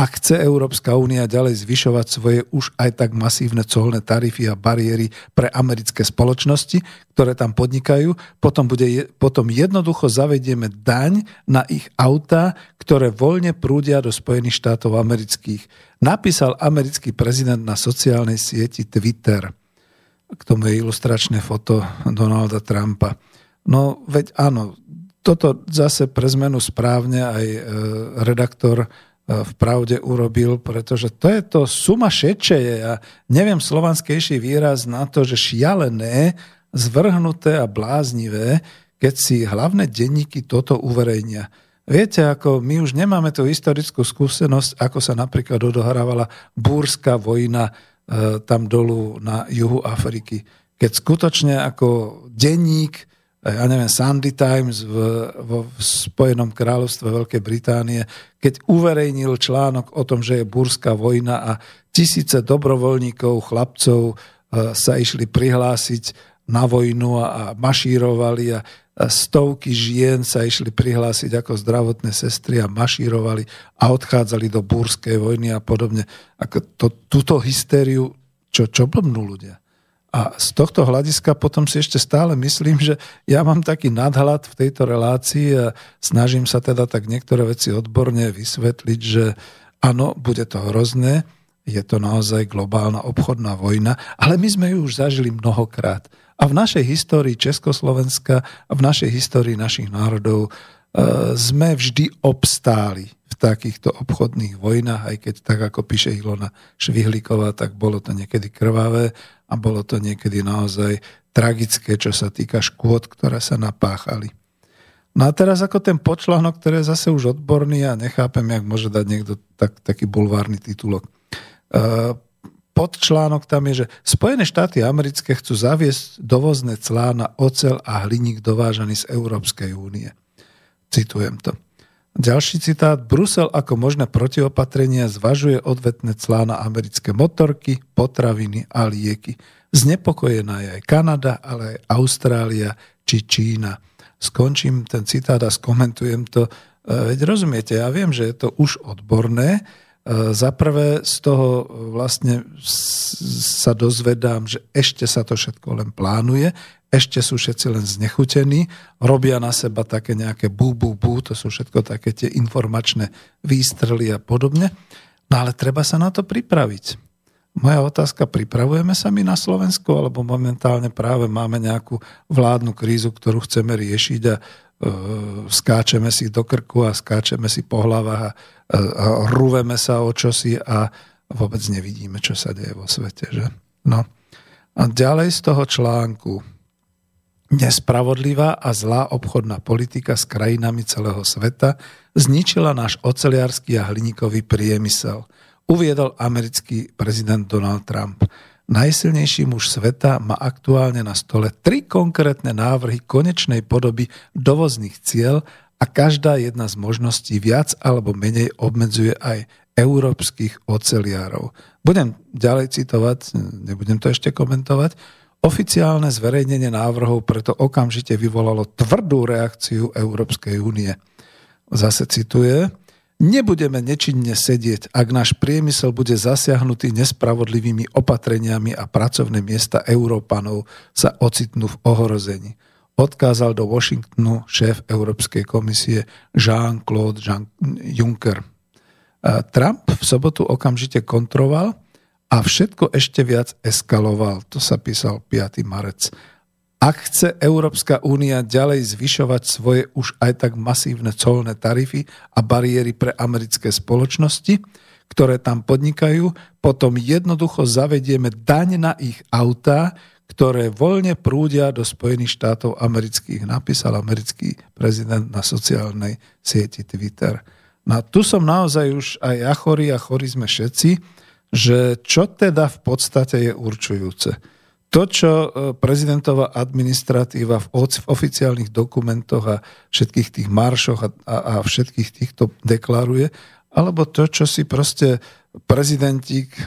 Ak chce Európska únia ďalej zvyšovať svoje už aj tak masívne colné tarify a bariéry pre americké spoločnosti, ktoré tam podnikajú, potom, bude, potom jednoducho zavedieme daň na ich autá, ktoré voľne prúdia do Spojených štátov amerických. Napísal americký prezident na sociálnej sieti Twitter. K tomu je ilustračné foto Donalda Trumpa. No veď áno, toto zase pre zmenu správne aj e, redaktor v pravde urobil, pretože to je to suma šečeje. Ja neviem slovanskejší výraz na to, že šialené, zvrhnuté a bláznivé, keď si hlavné denníky toto uverejnia. Viete, ako my už nemáme tú historickú skúsenosť, ako sa napríklad odohrávala búrská vojna e, tam dolu na juhu Afriky. Keď skutočne ako denník ja neviem, Sunday Times v, v Spojenom kráľovstve Veľkej Británie, keď uverejnil článok o tom, že je burská vojna a tisíce dobrovoľníkov, chlapcov e, sa išli prihlásiť na vojnu a, a mašírovali a, a stovky žien sa išli prihlásiť ako zdravotné sestry a mašírovali a odchádzali do búrskej vojny a podobne. Ako to, túto hystériu, čo, čo blbnú ľudia? A z tohto hľadiska potom si ešte stále myslím, že ja mám taký nadhľad v tejto relácii a snažím sa teda tak niektoré veci odborne vysvetliť, že áno, bude to hrozné, je to naozaj globálna obchodná vojna, ale my sme ju už zažili mnohokrát. A v našej histórii Československa a v našej histórii našich národov e, sme vždy obstáli v takýchto obchodných vojnách, aj keď tak, ako píše Ilona Švihlíková, tak bolo to niekedy krvavé a bolo to niekedy naozaj tragické, čo sa týka škôd, ktoré sa napáchali. No a teraz ako ten počlánok, ktorý je zase už odborný a nechápem, jak môže dať niekto tak, taký bulvárny titulok. Uh, podčlánok tam je, že Spojené štáty americké chcú zaviesť dovozné clá na ocel a hliník dovážaný z Európskej únie. Citujem to. Ďalší citát. Brusel ako možné protiopatrenia zvažuje odvetné clá na americké motorky, potraviny a lieky. Znepokojená je aj Kanada, ale aj Austrália či Čína. Skončím ten citát a skomentujem to. E, veď rozumiete, ja viem, že je to už odborné. E, za prvé z toho vlastne sa dozvedám, že ešte sa to všetko len plánuje ešte sú všetci len znechutení, robia na seba také nejaké bú, bú, bú, to sú všetko také tie informačné výstrely a podobne. No ale treba sa na to pripraviť. Moja otázka, pripravujeme sa my na Slovensku, alebo momentálne práve máme nejakú vládnu krízu, ktorú chceme riešiť a e, skáčeme si do krku a skáčeme si po hlavách a, e, a ruveme sa o čosi a vôbec nevidíme, čo sa deje vo svete. Že? No. A ďalej z toho článku Nespravodlivá a zlá obchodná politika s krajinami celého sveta zničila náš oceliarský a hliníkový priemysel, uviedol americký prezident Donald Trump. Najsilnejší muž sveta má aktuálne na stole tri konkrétne návrhy konečnej podoby dovozných cieľ a každá jedna z možností viac alebo menej obmedzuje aj európskych oceliárov. Budem ďalej citovať, nebudem to ešte komentovať. Oficiálne zverejnenie návrhov preto okamžite vyvolalo tvrdú reakciu Európskej únie. Zase cituje, nebudeme nečinne sedieť, ak náš priemysel bude zasiahnutý nespravodlivými opatreniami a pracovné miesta Európanov sa ocitnú v ohrození. Odkázal do Washingtonu šéf Európskej komisie Jean-Claude Juncker. Trump v sobotu okamžite kontroval, a všetko ešte viac eskaloval. To sa písal 5. marec. Ak chce Európska únia ďalej zvyšovať svoje už aj tak masívne colné tarify a bariéry pre americké spoločnosti, ktoré tam podnikajú, potom jednoducho zavedieme daň na ich autá, ktoré voľne prúdia do Spojených štátov amerických, napísal americký prezident na sociálnej sieti Twitter. No tu som naozaj už aj ja chorý a chorí sme všetci, že čo teda v podstate je určujúce. To, čo e, prezidentová administratíva v oficiálnych dokumentoch a všetkých tých maršoch a, a, a všetkých týchto deklaruje, alebo to, čo si proste prezidentík, e,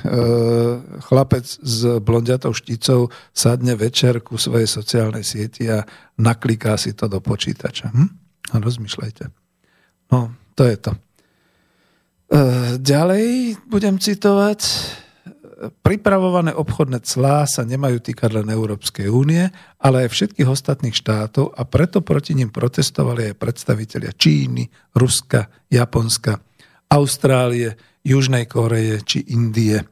chlapec s blondiatou šticou sadne večer ku svojej sociálnej sieti a nakliká si to do počítača. Hm? A rozmýšľajte. No, to je to. Eh, ďalej budem citovať. Pripravované obchodné clá sa nemajú týkať len Európskej únie, ale aj všetkých ostatných štátov a preto proti nim protestovali aj predstavitelia Číny, Ruska, Japonska, Austrálie, Južnej Koreje či Indie.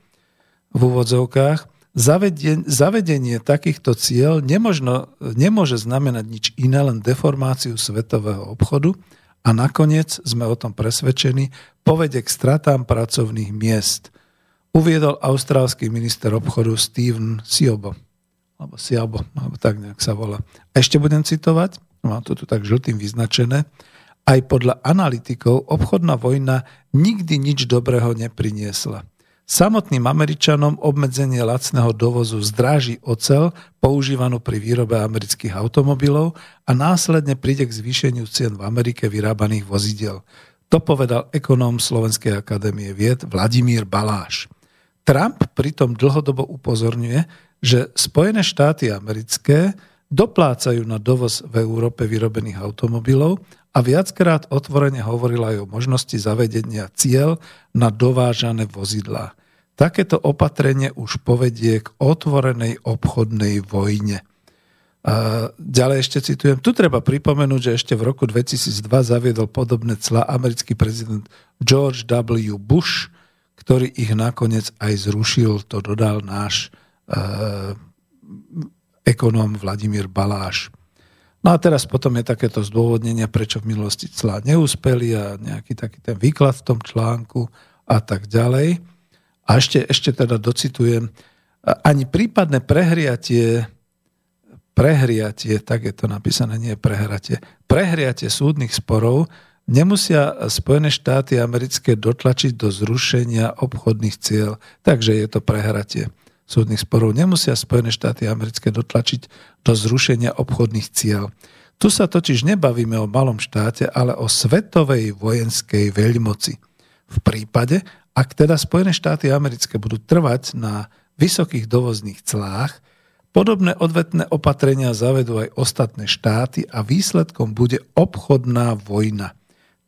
V úvodzovkách zavedenie, zavedenie takýchto cieľ nemožno, nemôže znamenať nič iné, len deformáciu svetového obchodu, a nakoniec, sme o tom presvedčení, povede k stratám pracovných miest. Uviedol austrálsky minister obchodu Steven Siobo. Alebo Siabo, alebo tak nejak sa volá. Ešte budem citovať, mám to tu tak žltým vyznačené. Aj podľa analytikov obchodná vojna nikdy nič dobrého nepriniesla. Samotným Američanom obmedzenie lacného dovozu zdráži ocel používanú pri výrobe amerických automobilov a následne príde k zvýšeniu cien v Amerike vyrábaných vozidel. To povedal ekonóm Slovenskej akadémie vied Vladimír Baláš. Trump pritom dlhodobo upozorňuje, že Spojené štáty americké doplácajú na dovoz v Európe vyrobených automobilov a viackrát otvorene hovoril aj o možnosti zavedenia cieľ na dovážané vozidlá. Takéto opatrenie už povedie k otvorenej obchodnej vojne. A ďalej ešte citujem, tu treba pripomenúť, že ešte v roku 2002 zaviedol podobné cla americký prezident George W. Bush, ktorý ich nakoniec aj zrušil, to dodal náš e, ekonóm Vladimír Baláš. No a teraz potom je takéto zdôvodnenie, prečo v minulosti clá neúspeli a nejaký taký ten výklad v tom článku a tak ďalej. A ešte, ešte teda docitujem, ani prípadné prehriatie, prehriatie, tak je to napísané, nie prehratie, prehriatie súdnych sporov nemusia Spojené štáty americké dotlačiť do zrušenia obchodných cieľ. Takže je to prehratie súdnych sporov. Nemusia Spojené štáty americké dotlačiť do zrušenia obchodných cieľ. Tu sa totiž nebavíme o malom štáte, ale o svetovej vojenskej veľmoci. V prípade, ak teda Spojené štáty americké budú trvať na vysokých dovozných clách, podobné odvetné opatrenia zavedú aj ostatné štáty a výsledkom bude obchodná vojna.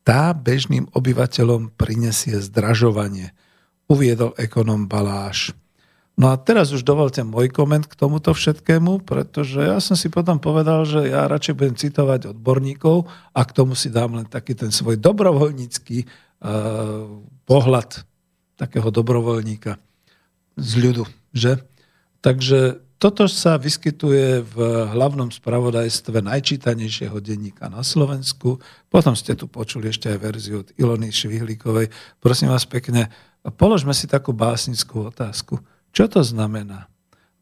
Tá bežným obyvateľom prinesie zdražovanie, uviedol ekonom Baláš. No a teraz už dovolte môj koment k tomuto všetkému, pretože ja som si potom povedal, že ja radšej budem citovať odborníkov a k tomu si dám len taký ten svoj dobrovoľnícky uh, pohľad takého dobrovoľníka z ľudu. Že? Takže toto sa vyskytuje v hlavnom spravodajstve najčítanejšieho denníka na Slovensku. Potom ste tu počuli ešte aj verziu od Ilony Švihlíkovej. Prosím vás pekne, položme si takú básnickú otázku. Čo to znamená?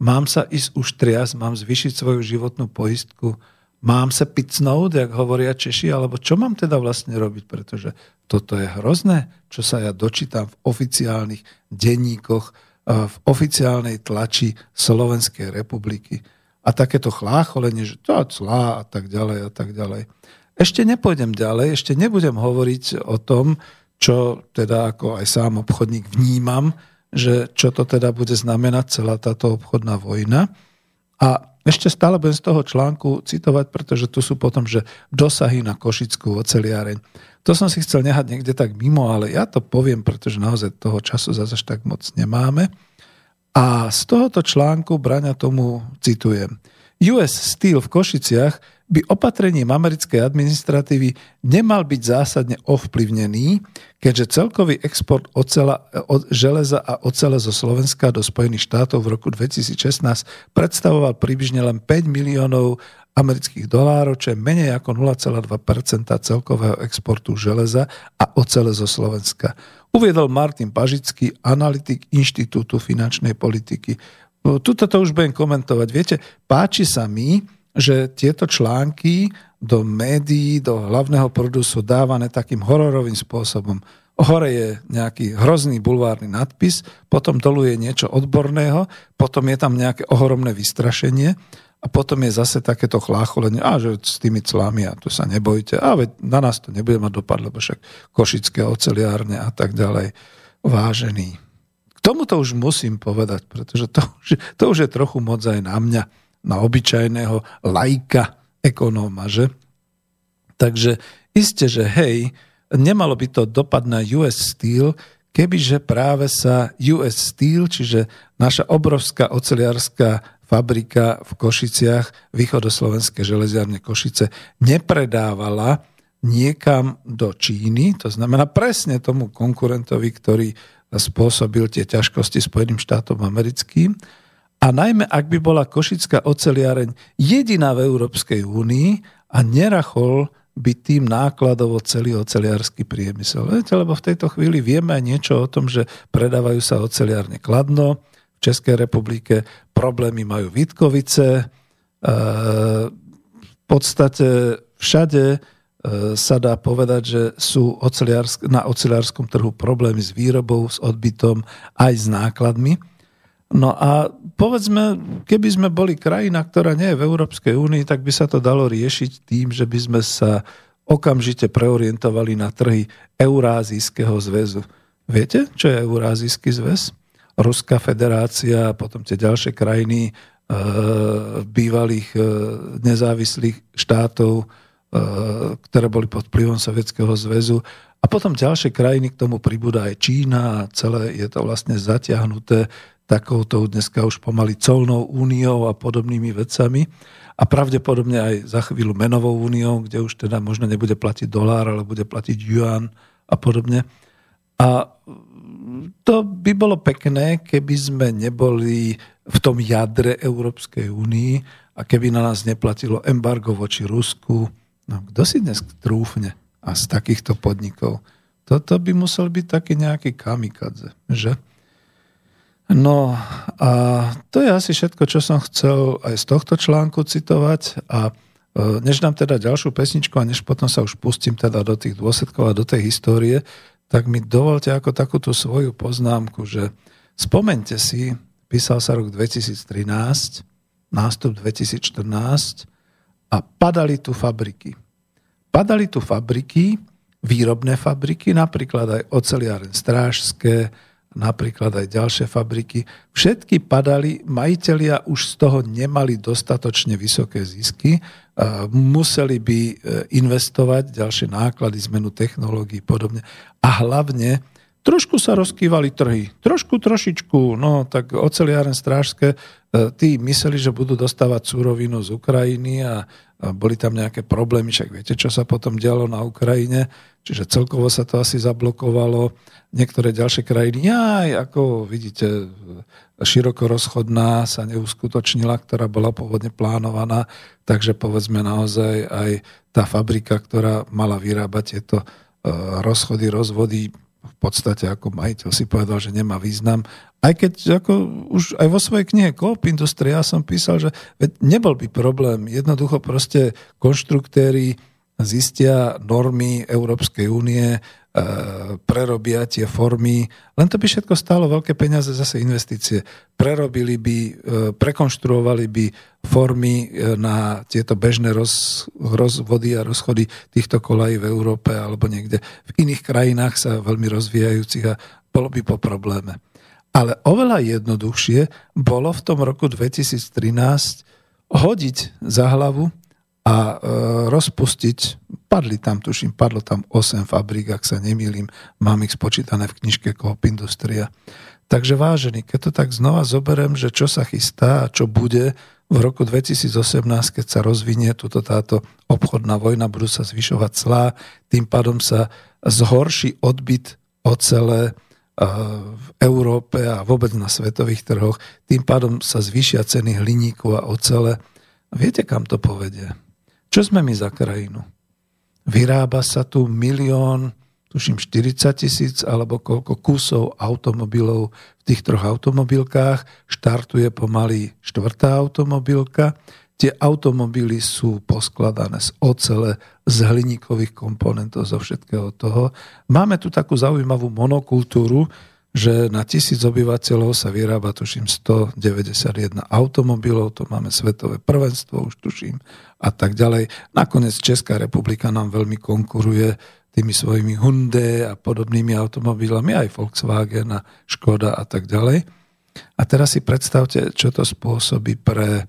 mám sa ísť už trias, mám zvyšiť svoju životnú poistku, mám sa picnúť, jak hovoria Češi, alebo čo mám teda vlastne robiť, pretože toto je hrozné, čo sa ja dočítam v oficiálnych denníkoch, v oficiálnej tlači Slovenskej republiky. A takéto chlácholenie, že to clá a tak ďalej a tak ďalej. Ešte nepôjdem ďalej, ešte nebudem hovoriť o tom, čo teda ako aj sám obchodník vnímam, že čo to teda bude znamenať celá táto obchodná vojna. A ešte stále budem z toho článku citovať, pretože tu sú potom, že dosahy na košickú oceliareň. To som si chcel nehať niekde tak mimo, ale ja to poviem, pretože naozaj toho času zase tak moc nemáme. A z tohoto článku Braňa tomu citujem. US Steel v Košiciach by opatrením americkej administratívy nemal byť zásadne ovplyvnený, keďže celkový export ocela, od železa a ocele zo Slovenska do Spojených štátov v roku 2016 predstavoval približne len 5 miliónov amerických dolárov, čo je menej ako 0,2% celkového exportu železa a ocele zo Slovenska. Uviedol Martin Pažický, analytik Inštitútu finančnej politiky. Tuto to už budem komentovať. Viete, páči sa mi, že tieto články do médií, do hlavného prúdu sú dávané takým hororovým spôsobom. Hore je nejaký hrozný bulvárny nadpis, potom dolu je niečo odborného, potom je tam nejaké ohromné vystrašenie a potom je zase takéto chlácholenie, a že s tými clami a tu sa nebojte, a veď na nás to nebude mať dopad, lebo však košické oceliárne a tak ďalej. Vážený. K tomuto už musím povedať, pretože to už, to už je trochu moc aj na mňa na obyčajného lajka ekonóma, že? Takže iste, že hej, nemalo by to dopad na US Steel, kebyže práve sa US Steel, čiže naša obrovská oceliarská fabrika v Košiciach, východoslovenské železiarne Košice, nepredávala niekam do Číny, to znamená presne tomu konkurentovi, ktorý spôsobil tie ťažkosti Spojeným štátom americkým, a najmä, ak by bola Košická oceliareň jediná v Európskej únii a nerachol by tým nákladovo celý oceliársky priemysel. Viete, lebo v tejto chvíli vieme aj niečo o tom, že predávajú sa oceliárne kladno, Českej republike problémy majú Vítkovice, e, v podstate všade e, sa dá povedať, že sú na oceliárskom trhu problémy s výrobou, s odbytom aj s nákladmi. No a povedzme, keby sme boli krajina, ktorá nie je v Európskej únii, tak by sa to dalo riešiť tým, že by sme sa okamžite preorientovali na trhy Eurázijského zväzu. Viete, čo je Eurázijský zväz? Ruská federácia a potom tie ďalšie krajiny e, bývalých e, nezávislých štátov, e, ktoré boli pod vplyvom Sovietskeho zväzu. A potom ďalšie krajiny, k tomu pribúda aj Čína a celé je to vlastne zatiahnuté takouto dneska už pomaly colnou úniou a podobnými vecami a pravdepodobne aj za chvíľu menovou úniou, kde už teda možno nebude platiť dolár, ale bude platiť yuan a podobne. A to by bolo pekné, keby sme neboli v tom jadre Európskej únii a keby na nás neplatilo embargo voči Rusku. No, kto si dnes trúfne a z takýchto podnikov? Toto by musel byť taký nejaký kamikadze, že? No a to je asi všetko, čo som chcel aj z tohto článku citovať a e, než dám teda ďalšiu pesničku a než potom sa už pustím teda do tých dôsledkov a do tej histórie, tak mi dovolte ako takúto svoju poznámku, že spomente si, písal sa rok 2013, nástup 2014 a padali tu fabriky. Padali tu fabriky, výrobné fabriky, napríklad aj oceliáren Strážské, napríklad aj ďalšie fabriky, všetky padali, majiteľia už z toho nemali dostatočne vysoké zisky, museli by e, investovať ďalšie náklady, zmenu technológií podobne. A hlavne trošku sa rozkývali trhy. Trošku, trošičku. No, tak oceliáren strážske, e, tí mysleli, že budú dostávať súrovinu z Ukrajiny a boli tam nejaké problémy, však viete, čo sa potom dialo na Ukrajine, čiže celkovo sa to asi zablokovalo. Niektoré ďalšie krajiny, aj ako vidíte, široko rozchodná sa neuskutočnila, ktorá bola pôvodne plánovaná, takže povedzme naozaj aj tá fabrika, ktorá mala vyrábať tieto e, rozchody, rozvody, v podstate ako majiteľ si povedal, že nemá význam. Aj keď ako už aj vo svojej knihe Coop Industry ja som písal, že nebol by problém. Jednoducho proste konštruktéri zistia normy Európskej únie, prerobia tie formy, len to by všetko stálo veľké peniaze, zase investície. Prerobili by, e, prekonštruovali by formy e, na tieto bežné roz, rozvody a rozchody týchto kolají v Európe alebo niekde v iných krajinách sa veľmi rozvíjajúcich a bolo by po probléme. Ale oveľa jednoduchšie bolo v tom roku 2013 hodiť za hlavu a e, rozpustiť, padli tam, tuším, padlo tam 8 fabrík, ak sa nemýlim, mám ich spočítané v knižke Coop Industria. Takže vážený, keď to tak znova zoberiem, že čo sa chystá a čo bude v roku 2018, keď sa rozvinie túto táto obchodná vojna, budú sa zvyšovať clá, tým pádom sa zhorší odbyt ocele e, v Európe a vôbec na svetových trhoch, tým pádom sa zvýšia ceny hliníku a ocele. Viete, kam to povedie? Čo sme my za krajinu? Vyrába sa tu milión, tuším 40 tisíc alebo koľko kusov automobilov v tých troch automobilkách. Štartuje pomaly štvrtá automobilka. Tie automobily sú poskladané z ocele, z hliníkových komponentov, zo všetkého toho. Máme tu takú zaujímavú monokultúru, že na tisíc obyvateľov sa vyrába, tuším, 191 automobilov, to máme svetové prvenstvo, už tuším, a tak ďalej. Nakoniec Česká republika nám veľmi konkuruje tými svojimi Hyundai a podobnými automobilami, aj Volkswagen a Škoda a tak ďalej. A teraz si predstavte, čo to spôsobí pre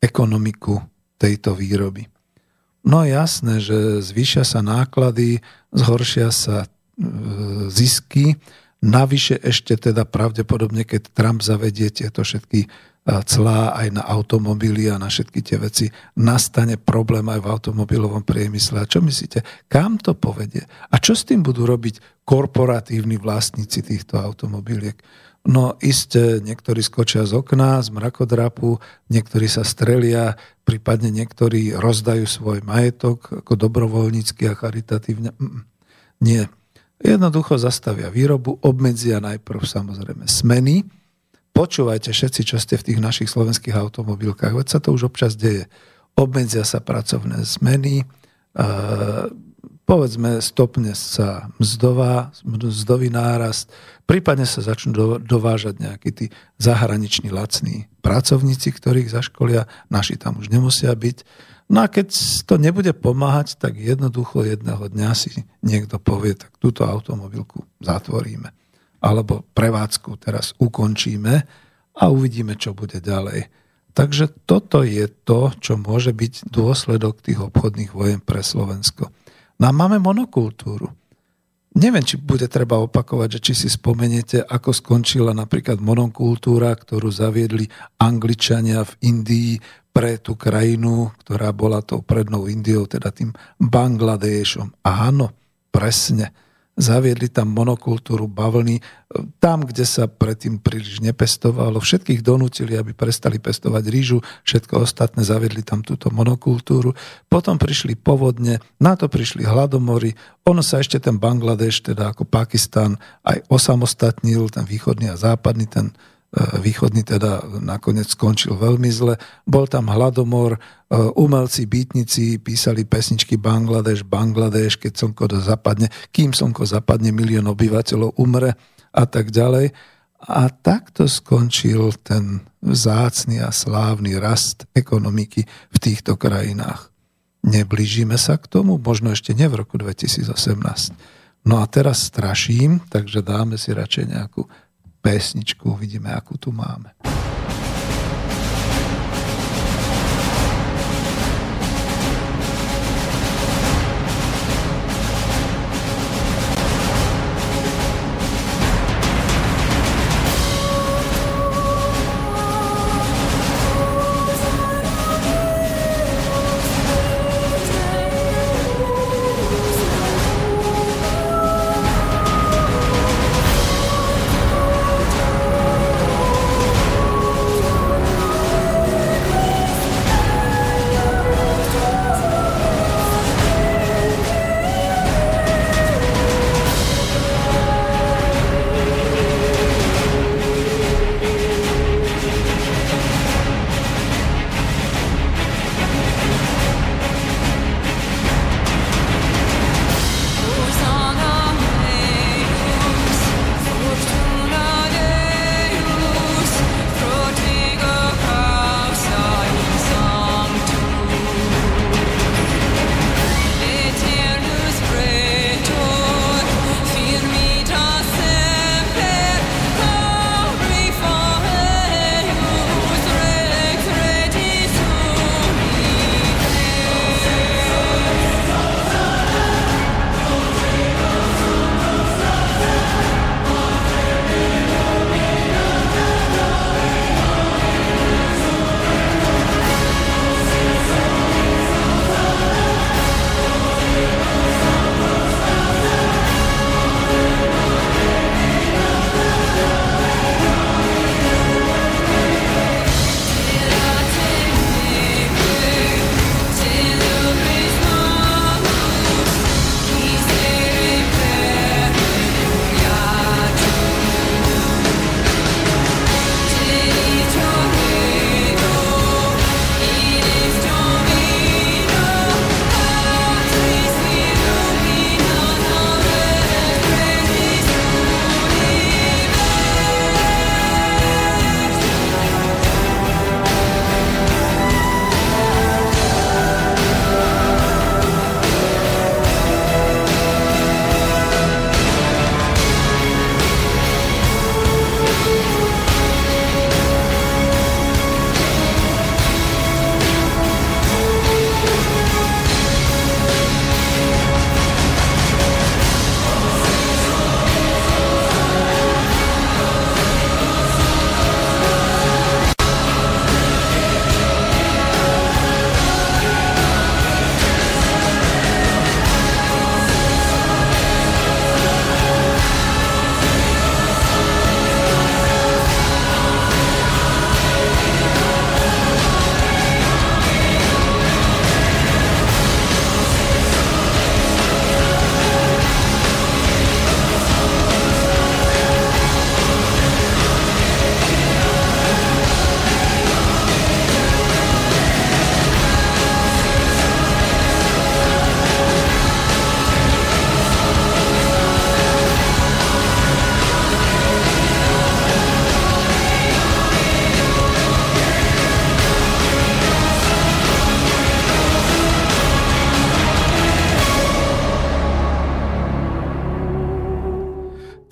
ekonomiku tejto výroby. No jasné, že zvýšia sa náklady, zhoršia sa e, zisky, Navyše ešte teda pravdepodobne, keď Trump zavedie tieto všetky clá aj na automobily a na všetky tie veci, nastane problém aj v automobilovom priemysle. A čo myslíte, kam to povedie? A čo s tým budú robiť korporatívni vlastníci týchto automobiliek? No iste niektorí skočia z okna, z mrakodrapu, niektorí sa strelia, prípadne niektorí rozdajú svoj majetok ako dobrovoľnícky a charitatívne. Nie, Jednoducho zastavia výrobu, obmedzia najprv samozrejme smeny. Počúvajte všetci, čo ste v tých našich slovenských automobilkách, veď sa to už občas deje. Obmedzia sa pracovné zmeny, povedzme stopne sa mzdová, mzdový nárast, prípadne sa začnú dovážať nejakí tí zahraniční lacní pracovníci, ktorých zaškolia, naši tam už nemusia byť No a keď to nebude pomáhať, tak jednoducho jedného dňa si niekto povie, tak túto automobilku zatvoríme. Alebo prevádzku teraz ukončíme a uvidíme, čo bude ďalej. Takže toto je to, čo môže byť dôsledok tých obchodných vojen pre Slovensko. No a máme monokultúru. Neviem, či bude treba opakovať, že či si spomeniete, ako skončila napríklad monokultúra, ktorú zaviedli Angličania v Indii pre tú krajinu, ktorá bola tou prednou Indiou, teda tým Bangladéšom. Áno, presne zaviedli tam monokultúru bavlny. Tam, kde sa predtým príliš nepestovalo, všetkých donútili, aby prestali pestovať rýžu, všetko ostatné zaviedli tam túto monokultúru. Potom prišli povodne, na to prišli hladomory. Ono sa ešte ten Bangladeš, teda ako Pakistan, aj osamostatnil, ten východný a západný, ten E, východný teda nakoniec skončil veľmi zle. Bol tam hladomor, e, umelci, bytnici písali pesničky Bangladeš, Bangladeš, keď slnko zapadne, kým slnko zapadne, milión obyvateľov umre a tak ďalej. A takto skončil ten vzácný a slávny rast ekonomiky v týchto krajinách. Neblížime sa k tomu, možno ešte nie v roku 2018. No a teraz straším, takže dáme si radšej nejakú pesničku, vidíme, akú tu máme.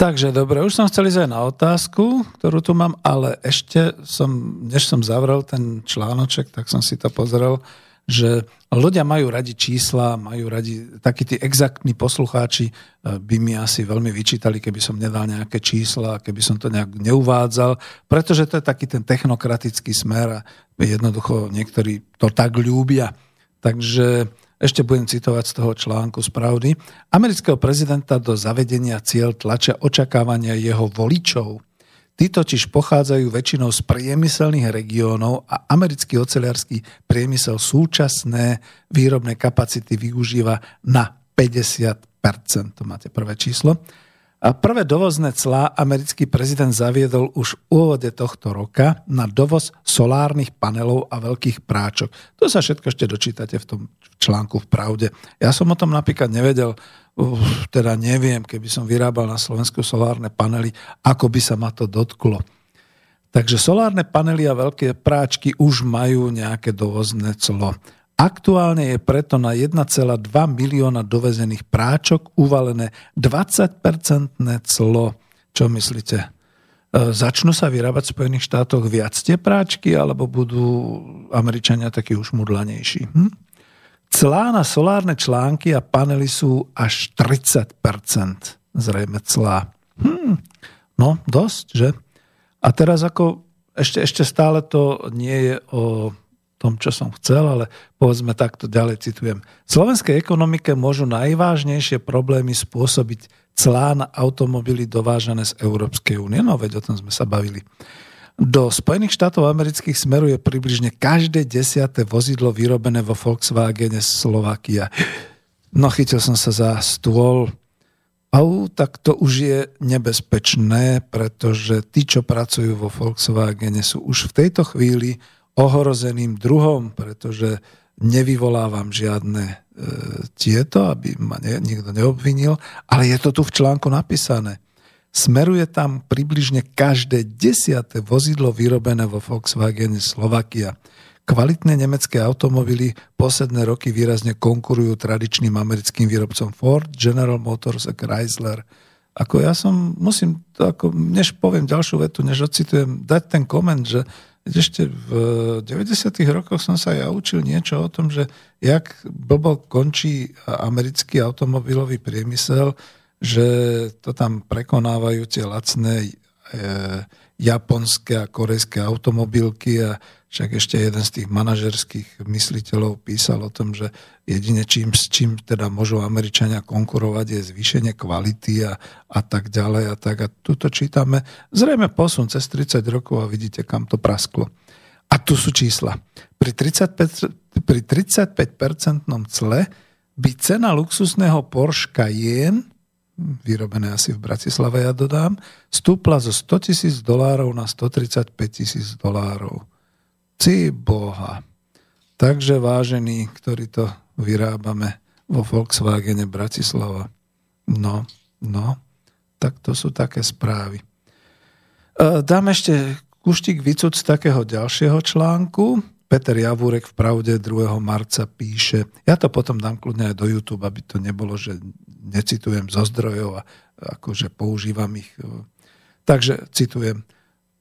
Takže dobre, už som chcel ísť aj na otázku, ktorú tu mám, ale ešte som, než som zavrel ten článoček, tak som si to pozrel, že ľudia majú radi čísla, majú radi, takí tí exaktní poslucháči eh, by mi asi veľmi vyčítali, keby som nedal nejaké čísla, keby som to nejak neuvádzal, pretože to je taký ten technokratický smer a jednoducho niektorí to tak ľúbia. Takže ešte budem citovať z toho článku z pravdy. Amerického prezidenta do zavedenia cieľ tlačia očakávania jeho voličov. Tí totiž pochádzajú väčšinou z priemyselných regiónov a americký oceliarský priemysel súčasné výrobné kapacity využíva na 50%. To máte prvé číslo. A prvé dovozné clá americký prezident zaviedol už v úvode tohto roka na dovoz solárnych panelov a veľkých práčok. To sa všetko ešte dočítate v tom článku v Pravde. Ja som o tom napríklad nevedel, uh, teda neviem, keby som vyrábal na Slovensku solárne panely, ako by sa ma to dotklo. Takže solárne panely a veľké práčky už majú nejaké dovozné clo. Aktuálne je preto na 1,2 milióna dovezených práčok uvalené 20-percentné clo. Čo myslíte? E, začnú sa vyrábať v Spojených štátoch viac tie práčky, alebo budú Američania takí už mudlanejší? Hm? Clá na solárne články a panely sú až 30%. Zrejme clá. Hm, no, dosť, že? A teraz ako, ešte, ešte stále to nie je o tom, čo som chcel, ale povedzme takto ďalej citujem. V slovenskej ekonomike môžu najvážnejšie problémy spôsobiť clá na automobily dovážané z Európskej únie. No veď o tom sme sa bavili. Do Spojených štátov amerických smeruje približne každé desiate vozidlo vyrobené vo Volkswagene Slovakia. No chytil som sa za stôl. Au, tak to už je nebezpečné, pretože tí, čo pracujú vo Volkswagene, sú už v tejto chvíli ohrozeným druhom, pretože nevyvolávam žiadne e, tieto, aby ma ne, nikto neobvinil, ale je to tu v článku napísané. Smeruje tam približne každé desiate vozidlo vyrobené vo Volkswagen Slovakia. Kvalitné nemecké automobily posledné roky výrazne konkurujú tradičným americkým výrobcom Ford, General Motors a Chrysler. Ako ja som, musím, ako, než poviem ďalšiu vetu, než ocitujem, dať ten koment, že ešte v 90. rokoch som sa ja učil niečo o tom, že jak blbo končí americký automobilový priemysel, že to tam prekonávajú tie lacné e, japonské a korejské automobilky a však ešte jeden z tých manažerských mysliteľov písal o tom, že jedine čím, s čím teda môžu Američania konkurovať je zvýšenie kvality a, a tak ďalej a tak. A tuto čítame zrejme posun cez 30 rokov a vidíte, kam to prasklo. A tu sú čísla. Pri 35%, pri 35% cle by cena luxusného Porsche Cayenne vyrobené asi v Bratislave, ja dodám, stúpla zo 100 tisíc dolárov na 135 tisíc dolárov. Ty boha. Takže vážení, ktorí to vyrábame vo Volkswagene Bratislava. No, no, tak to sú také správy. E, dám ešte kuštík vycud z takého ďalšieho článku. Peter Javúrek v Pravde 2. marca píše, ja to potom dám kľudne aj do YouTube, aby to nebolo, že necitujem zo zdrojov a akože používam ich. Takže citujem.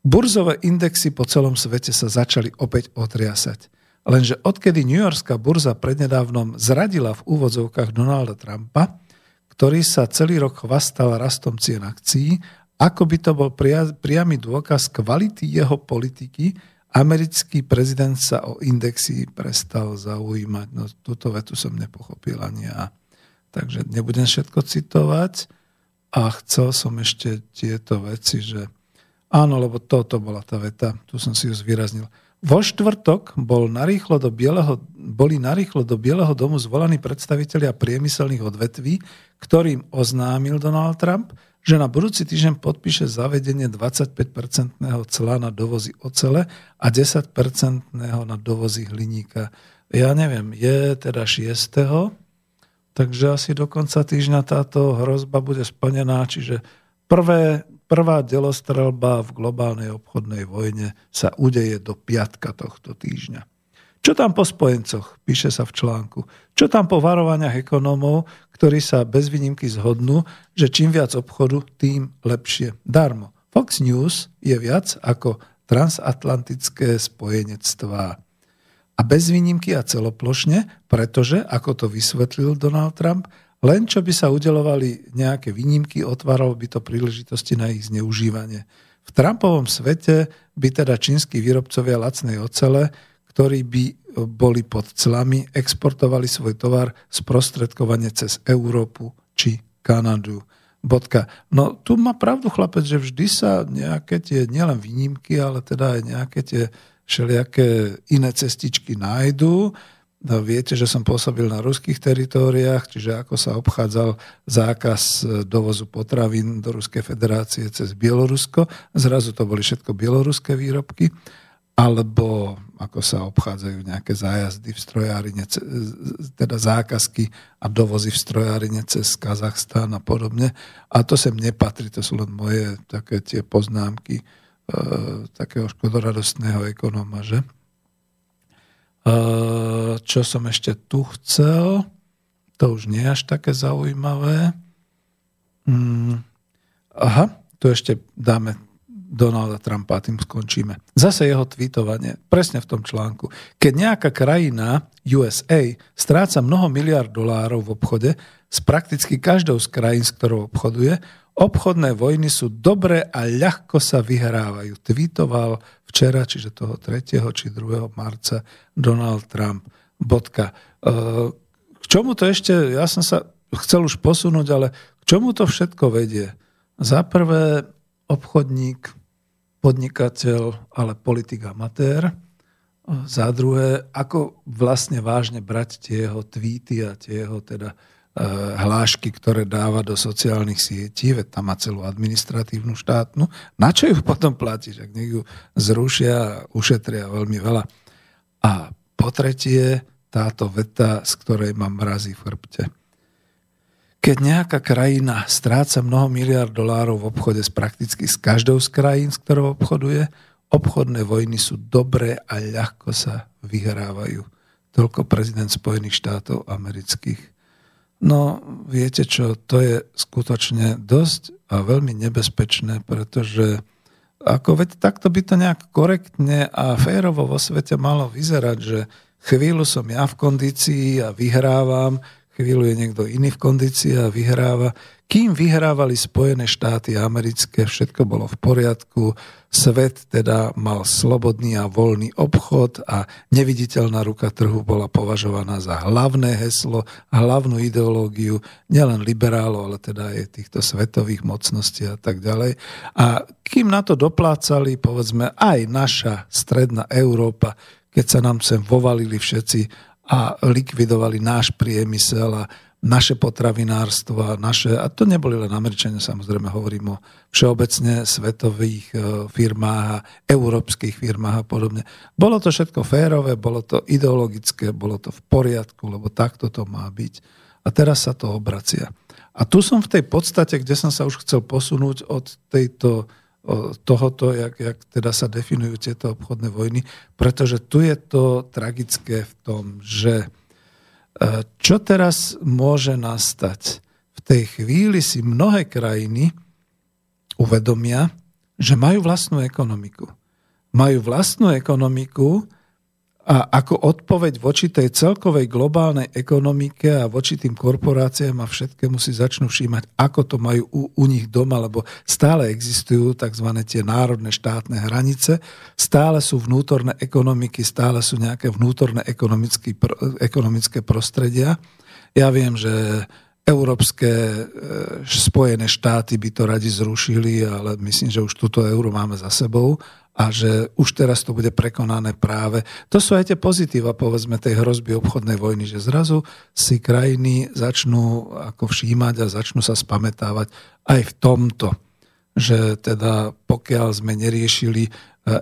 Burzové indexy po celom svete sa začali opäť otriasať. Lenže odkedy New Yorkská burza prednedávnom zradila v úvodzovkách Donalda Trumpa, ktorý sa celý rok chvastal rastom cien akcií, ako by to bol priamy dôkaz kvality jeho politiky, americký prezident sa o indexy prestal zaujímať. No túto vetu som nepochopil ani ja. Takže nebudem všetko citovať. A chcel som ešte tieto veci, že Áno, lebo toto bola tá veta, tu som si ju zvýraznil. Vo štvrtok bol narýchlo do Bieleho, boli narýchlo do Bieleho domu zvolení predstavitelia priemyselných odvetví, ktorým oznámil Donald Trump, že na budúci týždeň podpíše zavedenie 25-percentného cla na dovozy ocele a 10-percentného na dovozy hliníka. Ja neviem, je teda 6. Takže asi do konca týždňa táto hrozba bude splnená, čiže prvé Prvá delostrelba v globálnej obchodnej vojne sa udeje do piatka tohto týždňa. Čo tam po spojencoch, píše sa v článku. Čo tam po varovaniach ekonómov, ktorí sa bez výnimky zhodnú, že čím viac obchodu, tým lepšie. Darmo. Fox News je viac ako transatlantické spojenectvá. A bez výnimky a celoplošne, pretože, ako to vysvetlil Donald Trump, len čo by sa udelovali nejaké výnimky, otváralo by to príležitosti na ich zneužívanie. V Trumpovom svete by teda čínsky výrobcovia lacnej ocele ktorí by e, boli pod clami, exportovali svoj tovar sprostredkovane cez Európu či Kanadu. Bodka. No tu má pravdu chlapec, že vždy sa nejaké tie nielen výnimky, ale teda aj nejaké tie všelijaké iné cestičky nájdú. No, viete, že som pôsobil na ruských teritóriách, čiže ako sa obchádzal zákaz e, dovozu potravín do Ruskej federácie cez Bielorusko. Zrazu to boli všetko bieloruské výrobky alebo ako sa obchádzajú nejaké zájazdy v strojárine, teda zákazky a dovozy v strojárine cez Kazachstán a podobne. A to sem nepatrí, to sú len moje také tie poznámky e, takého škodoradostného ekonóma, že? Čo som ešte tu chcel, to už nie je až také zaujímavé. Mm, aha, tu ešte dáme Donalda Trumpa a tým skončíme. Zase jeho tweetovanie, presne v tom článku. Keď nejaká krajina, USA, stráca mnoho miliard dolárov v obchode s prakticky každou z krajín, s ktorou obchoduje, obchodné vojny sú dobré a ľahko sa vyhrávajú. Tweetoval včera, čiže toho 3. či 2. marca Donald Trump. Bodka. E, k čomu to ešte, ja som sa chcel už posunúť, ale k čomu to všetko vedie? Za prvé, obchodník, podnikateľ, ale politik amatér. Za druhé, ako vlastne vážne brať tie jeho tweety a tie jeho teda eh, hlášky, ktoré dáva do sociálnych sietí, veď tam má celú administratívnu štátnu. Na čo ju potom platíš? Ak nech ju zrušia a ušetria veľmi veľa. A po tretie, táto veta, z ktorej mám mrazí v chrbte. Keď nejaká krajina stráca mnoho miliard dolárov v obchode s prakticky s každou z krajín, s ktorou obchoduje, obchodné vojny sú dobré a ľahko sa vyhrávajú. Toľko prezident Spojených štátov amerických. No, viete čo, to je skutočne dosť a veľmi nebezpečné, pretože ako veď takto by to nejak korektne a férovo vo svete malo vyzerať, že chvíľu som ja v kondícii a vyhrávam, chvíľu je niekto iný v kondícii a vyhráva. Kým vyhrávali Spojené štáty americké, všetko bolo v poriadku, svet teda mal slobodný a voľný obchod a neviditeľná ruka trhu bola považovaná za hlavné heslo, hlavnú ideológiu nielen liberálov, ale teda aj týchto svetových mocností a tak ďalej. A kým na to doplácali, povedzme, aj naša stredná Európa, keď sa nám sem vovalili všetci a likvidovali náš priemysel a naše potravinárstvo a naše, a to neboli len Američania, samozrejme hovorím o všeobecne svetových e, firmách a európskych firmách a podobne. Bolo to všetko férové, bolo to ideologické, bolo to v poriadku, lebo takto to má byť. A teraz sa to obracia. A tu som v tej podstate, kde som sa už chcel posunúť od tejto tohoto, jak, jak teda sa definujú tieto obchodné vojny, pretože tu je to tragické v tom, že e, čo teraz môže nastať? V tej chvíli si mnohé krajiny uvedomia, že majú vlastnú ekonomiku. Majú vlastnú ekonomiku, a ako odpoveď voči tej celkovej globálnej ekonomike a voči tým korporáciám a všetkému si začnú všímať, ako to majú u, u nich doma, lebo stále existujú tzv. tie národné štátne hranice, stále sú vnútorné ekonomiky, stále sú nejaké vnútorné ekonomické prostredia. Ja viem, že Európske e, spojené štáty by to radi zrušili, ale myslím, že už túto euro máme za sebou a že už teraz to bude prekonané práve. To sú aj tie pozitíva, povedzme, tej hrozby obchodnej vojny, že zrazu si krajiny začnú ako všímať a začnú sa spametávať aj v tomto, že teda pokiaľ sme neriešili e,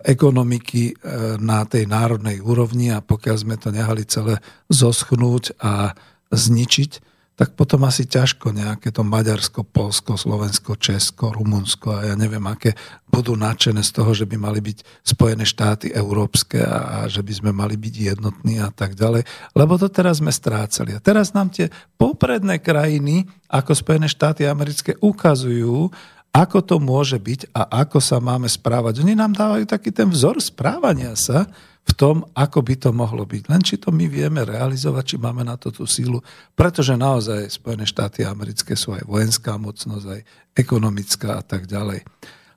ekonomiky e, na tej národnej úrovni a pokiaľ sme to nehali celé zoschnúť a zničiť, tak potom asi ťažko nejaké to Maďarsko, Polsko, Slovensko, Česko, Rumunsko a ja neviem, aké budú nadšené z toho, že by mali byť Spojené štáty európske a, a že by sme mali byť jednotní a tak ďalej. Lebo to teraz sme strácali. A teraz nám tie popredné krajiny, ako Spojené štáty americké, ukazujú, ako to môže byť a ako sa máme správať. Oni nám dávajú taký ten vzor správania sa, v tom, ako by to mohlo byť. Len či to my vieme realizovať, či máme na to tú sílu, pretože naozaj Spojené štáty americké sú aj vojenská mocnosť, aj ekonomická a tak ďalej.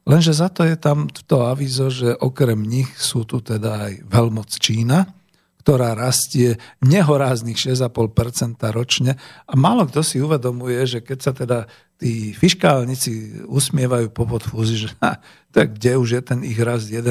Lenže za to je tam to avizo, že okrem nich sú tu teda aj veľmoc Čína, ktorá rastie nehoráznych 6,5% ročne. A málo kto si uvedomuje, že keď sa teda tí fiskálnici usmievajú po podfúzi, že ha, tak kde už je ten ich rast 11%,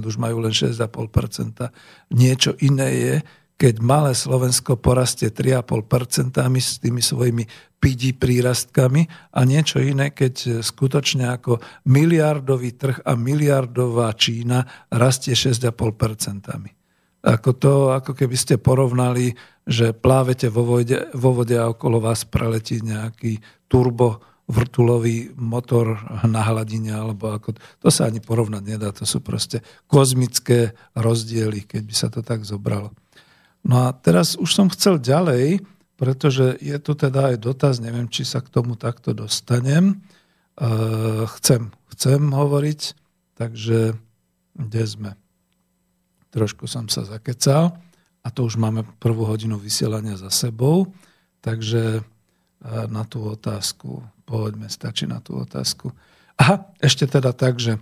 už majú len 6,5%. Niečo iné je, keď malé Slovensko porastie 3,5% s tými svojimi pidi prírastkami a niečo iné, keď skutočne ako miliardový trh a miliardová Čína rastie 6,5%. Ako to, ako keby ste porovnali, že plávete vo vode, vo vode a okolo vás preletí nejaký turbo vrtulový motor na hladine, alebo ako, to sa ani porovnať nedá, to sú proste kozmické rozdiely, keď by sa to tak zobralo. No a teraz už som chcel ďalej, pretože je tu teda aj dotaz, neviem, či sa k tomu takto dostanem. E, chcem, chcem hovoriť, takže kde sme? Trošku som sa zakecal a to už máme prvú hodinu vysielania za sebou, takže na tú otázku, poďme, stačí na tú otázku. Aha, ešte teda tak, že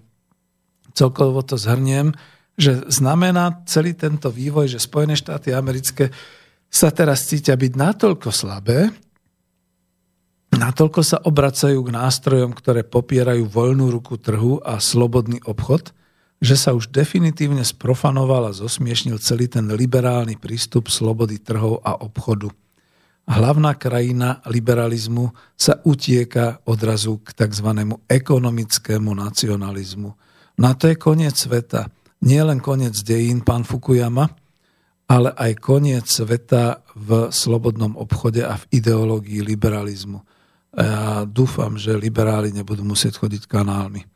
celkovo to zhrniem, že znamená celý tento vývoj, že Spojené štáty americké sa teraz cítia byť natoľko slabé, natoľko sa obracajú k nástrojom, ktoré popierajú voľnú ruku trhu a slobodný obchod – že sa už definitívne sprofanoval a zosmiešnil celý ten liberálny prístup slobody trhov a obchodu. Hlavná krajina liberalizmu sa utieka odrazu k tzv. ekonomickému nacionalizmu. Na to je koniec sveta. Nie len koniec dejín, pán Fukuyama, ale aj koniec sveta v slobodnom obchode a v ideológii liberalizmu. Ja dúfam, že liberáli nebudú musieť chodiť kanálmi.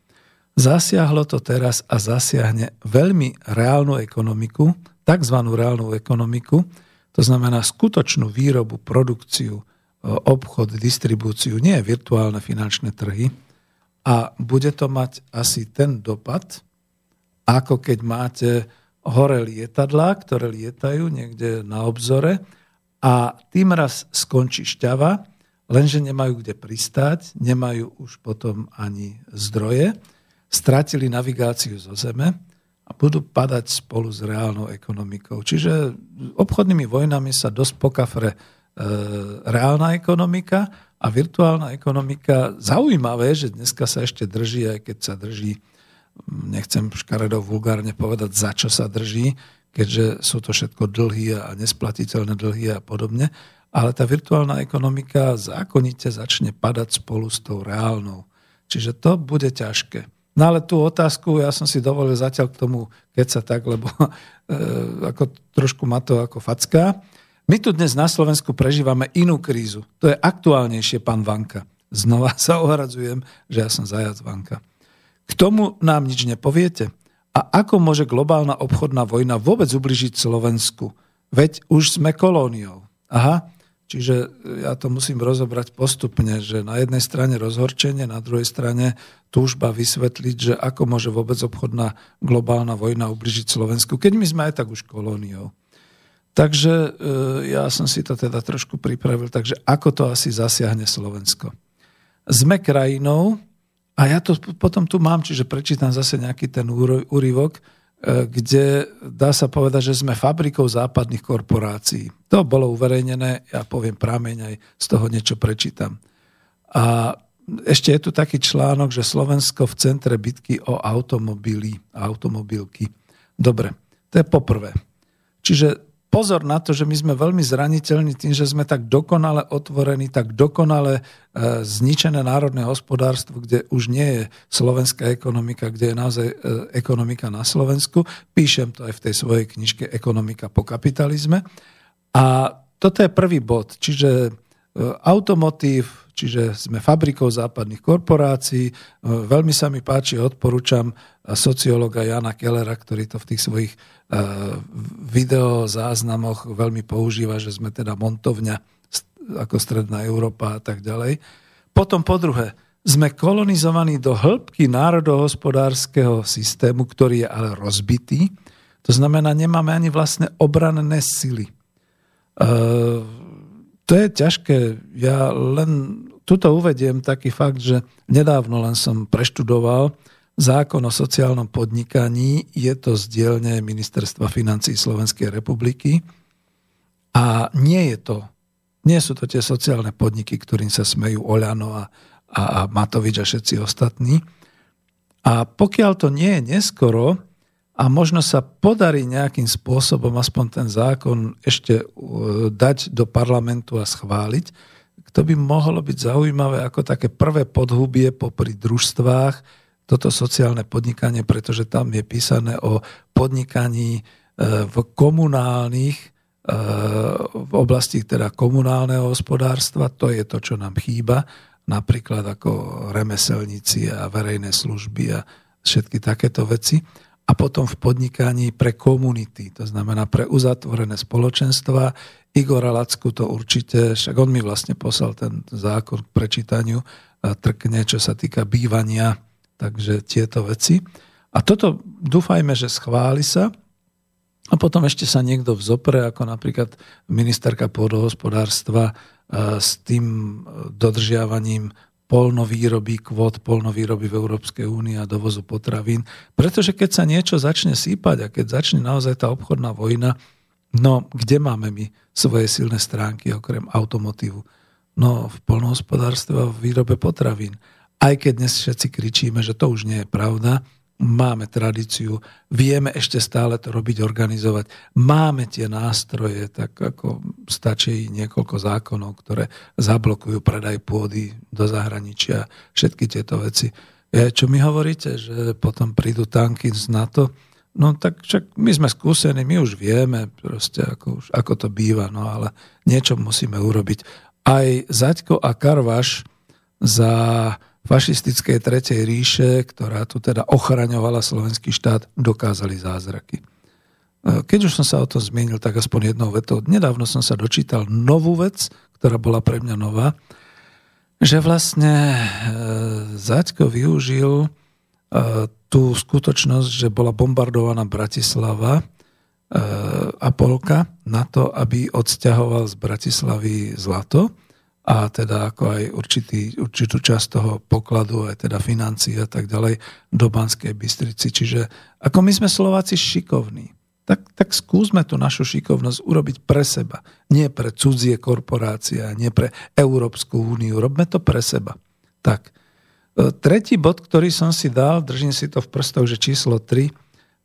Zasiahlo to teraz a zasiahne veľmi reálnu ekonomiku, tzv. reálnu ekonomiku, to znamená skutočnú výrobu, produkciu, e, obchod, distribúciu, nie virtuálne finančné trhy. A bude to mať asi ten dopad, ako keď máte hore lietadlá, ktoré lietajú niekde na obzore a tým raz skončí šťava, lenže nemajú kde pristáť, nemajú už potom ani zdroje stratili navigáciu zo Zeme a budú padať spolu s reálnou ekonomikou. Čiže obchodnými vojnami sa dosť pokafre e, reálna ekonomika a virtuálna ekonomika. Zaujímavé, že dneska sa ešte drží, aj keď sa drží, nechcem škaredov vulgárne povedať, za čo sa drží, keďže sú to všetko dlhy a nesplatiteľné dlhy a podobne, ale tá virtuálna ekonomika zákonite začne padať spolu s tou reálnou. Čiže to bude ťažké. No ale tú otázku ja som si dovolil zatiaľ k tomu, keď sa tak, lebo (laughs) e, ako trošku ma to ako facká. My tu dnes na Slovensku prežívame inú krízu. To je aktuálnejšie, pán Vanka. Znova (laughs) sa ohradzujem, že ja som zajac Vanka. K tomu nám nič nepoviete. A ako môže globálna obchodná vojna vôbec ubližiť Slovensku? Veď už sme kolóniou. Aha, Čiže ja to musím rozobrať postupne, že na jednej strane rozhorčenie, na druhej strane túžba vysvetliť, že ako môže vôbec obchodná globálna vojna ubližiť Slovensku, keď my sme aj tak už kolóniou. Takže e, ja som si to teda trošku pripravil, takže ako to asi zasiahne Slovensko. Sme krajinou, a ja to potom tu mám, čiže prečítam zase nejaký ten úryvok, E, kde dá sa povedať, že sme fabrikou západných korporácií. To bolo uverejnené, ja poviem prameň, aj z toho niečo prečítam. A ešte je tu taký článok, že Slovensko v centre bitky o automobily a automobilky. Dobre, to je poprvé. Čiže pozor na to, že my sme veľmi zraniteľní tým, že sme tak dokonale otvorení, tak dokonale e, zničené národné hospodárstvo, kde už nie je slovenská ekonomika, kde je naozaj e, ekonomika na Slovensku. Píšem to aj v tej svojej knižke Ekonomika po kapitalizme. A toto je prvý bod, čiže automotív, čiže sme fabrikou západných korporácií. Veľmi sa mi páči, odporúčam sociológa Jana Kellera, ktorý to v tých svojich videozáznamoch veľmi používa, že sme teda montovňa ako Stredná Európa a tak ďalej. Potom po druhé, sme kolonizovaní do hĺbky národohospodárskeho systému, ktorý je ale rozbitý. To znamená, nemáme ani vlastné obranné sily. To je ťažké. Ja len tuto uvediem taký fakt, že nedávno len som preštudoval zákon o sociálnom podnikaní. Je to z dielne Ministerstva financí Slovenskej republiky. A nie je to, nie sú to tie sociálne podniky, ktorým sa smejú Oľano a a, a Matovič a všetci ostatní. A pokiaľ to nie je neskoro a možno sa podarí nejakým spôsobom aspoň ten zákon ešte uh, dať do parlamentu a schváliť, to by mohlo byť zaujímavé ako také prvé podhubie popri družstvách, toto sociálne podnikanie, pretože tam je písané o podnikaní uh, v komunálnych uh, v oblasti teda komunálneho hospodárstva, to je to, čo nám chýba. Napríklad ako remeselníci a verejné služby a všetky takéto veci. A potom v podnikaní pre komunity, to znamená pre uzatvorené spoločenstva. Igor Lacku to určite, však on mi vlastne poslal ten zákon k prečítaniu, a trkne, čo sa týka bývania, takže tieto veci. A toto dúfajme, že schváli sa. A potom ešte sa niekto vzopre, ako napríklad ministerka pôdohospodárstva s tým dodržiavaním polnovýroby, kvót polnovýroby v Európskej únii a dovozu potravín. Pretože keď sa niečo začne sípať a keď začne naozaj tá obchodná vojna, no kde máme my svoje silné stránky okrem automotívu? No v polnohospodárstve a v výrobe potravín. Aj keď dnes všetci kričíme, že to už nie je pravda, máme tradíciu, vieme ešte stále to robiť, organizovať, máme tie nástroje, tak ako stačí niekoľko zákonov, ktoré zablokujú predaj pôdy do zahraničia, všetky tieto veci. Je, čo mi hovoríte, že potom prídu tanky z NATO? No tak však my sme skúsení, my už vieme proste, ako, ako to býva, no ale niečo musíme urobiť. Aj Zaďko a Karvaš za fašistickej tretej ríše, ktorá tu teda ochraňovala slovenský štát, dokázali zázraky. E, keď už som sa o tom zmienil, tak aspoň jednou vetou. Nedávno som sa dočítal novú vec, ktorá bola pre mňa nová, že vlastne e, Zaďko využil e, tú skutočnosť, že bola bombardovaná Bratislava a Polka na to, aby odsťahoval z Bratislavy zlato a teda ako aj určitý, určitú časť toho pokladu, aj teda financií a tak ďalej do Banskej Bystrici. Čiže ako my sme Slováci šikovní, tak, tak skúsme tú našu šikovnosť urobiť pre seba. Nie pre cudzie korporácie, nie pre Európsku úniu. Robme to pre seba. Tak. E, tretí bod, ktorý som si dal, držím si to v prstoch, že číslo 3,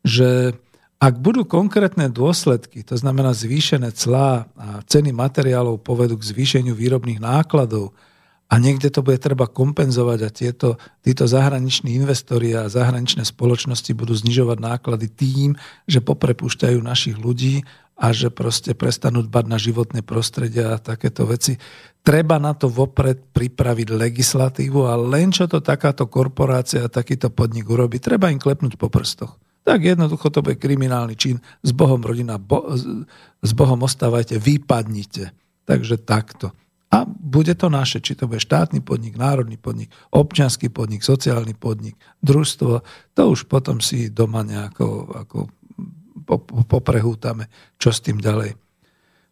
že ak budú konkrétne dôsledky, to znamená zvýšené clá a ceny materiálov povedú k zvýšeniu výrobných nákladov a niekde to bude treba kompenzovať a tieto, títo zahraniční investori a zahraničné spoločnosti budú znižovať náklady tým, že poprepúšťajú našich ľudí a že proste prestanú dbať na životné prostredie a takéto veci. Treba na to vopred pripraviť legislatívu a len čo to takáto korporácia a takýto podnik urobí, treba im klepnúť po prstoch tak jednoducho to bude kriminálny čin. S Bohom rodina, bo, s Bohom ostávajte, vypadnite. Takže takto. A bude to naše, či to bude štátny podnik, národný podnik, občianský podnik, sociálny podnik, družstvo, to už potom si doma nejako ako poprehútame, čo s tým ďalej.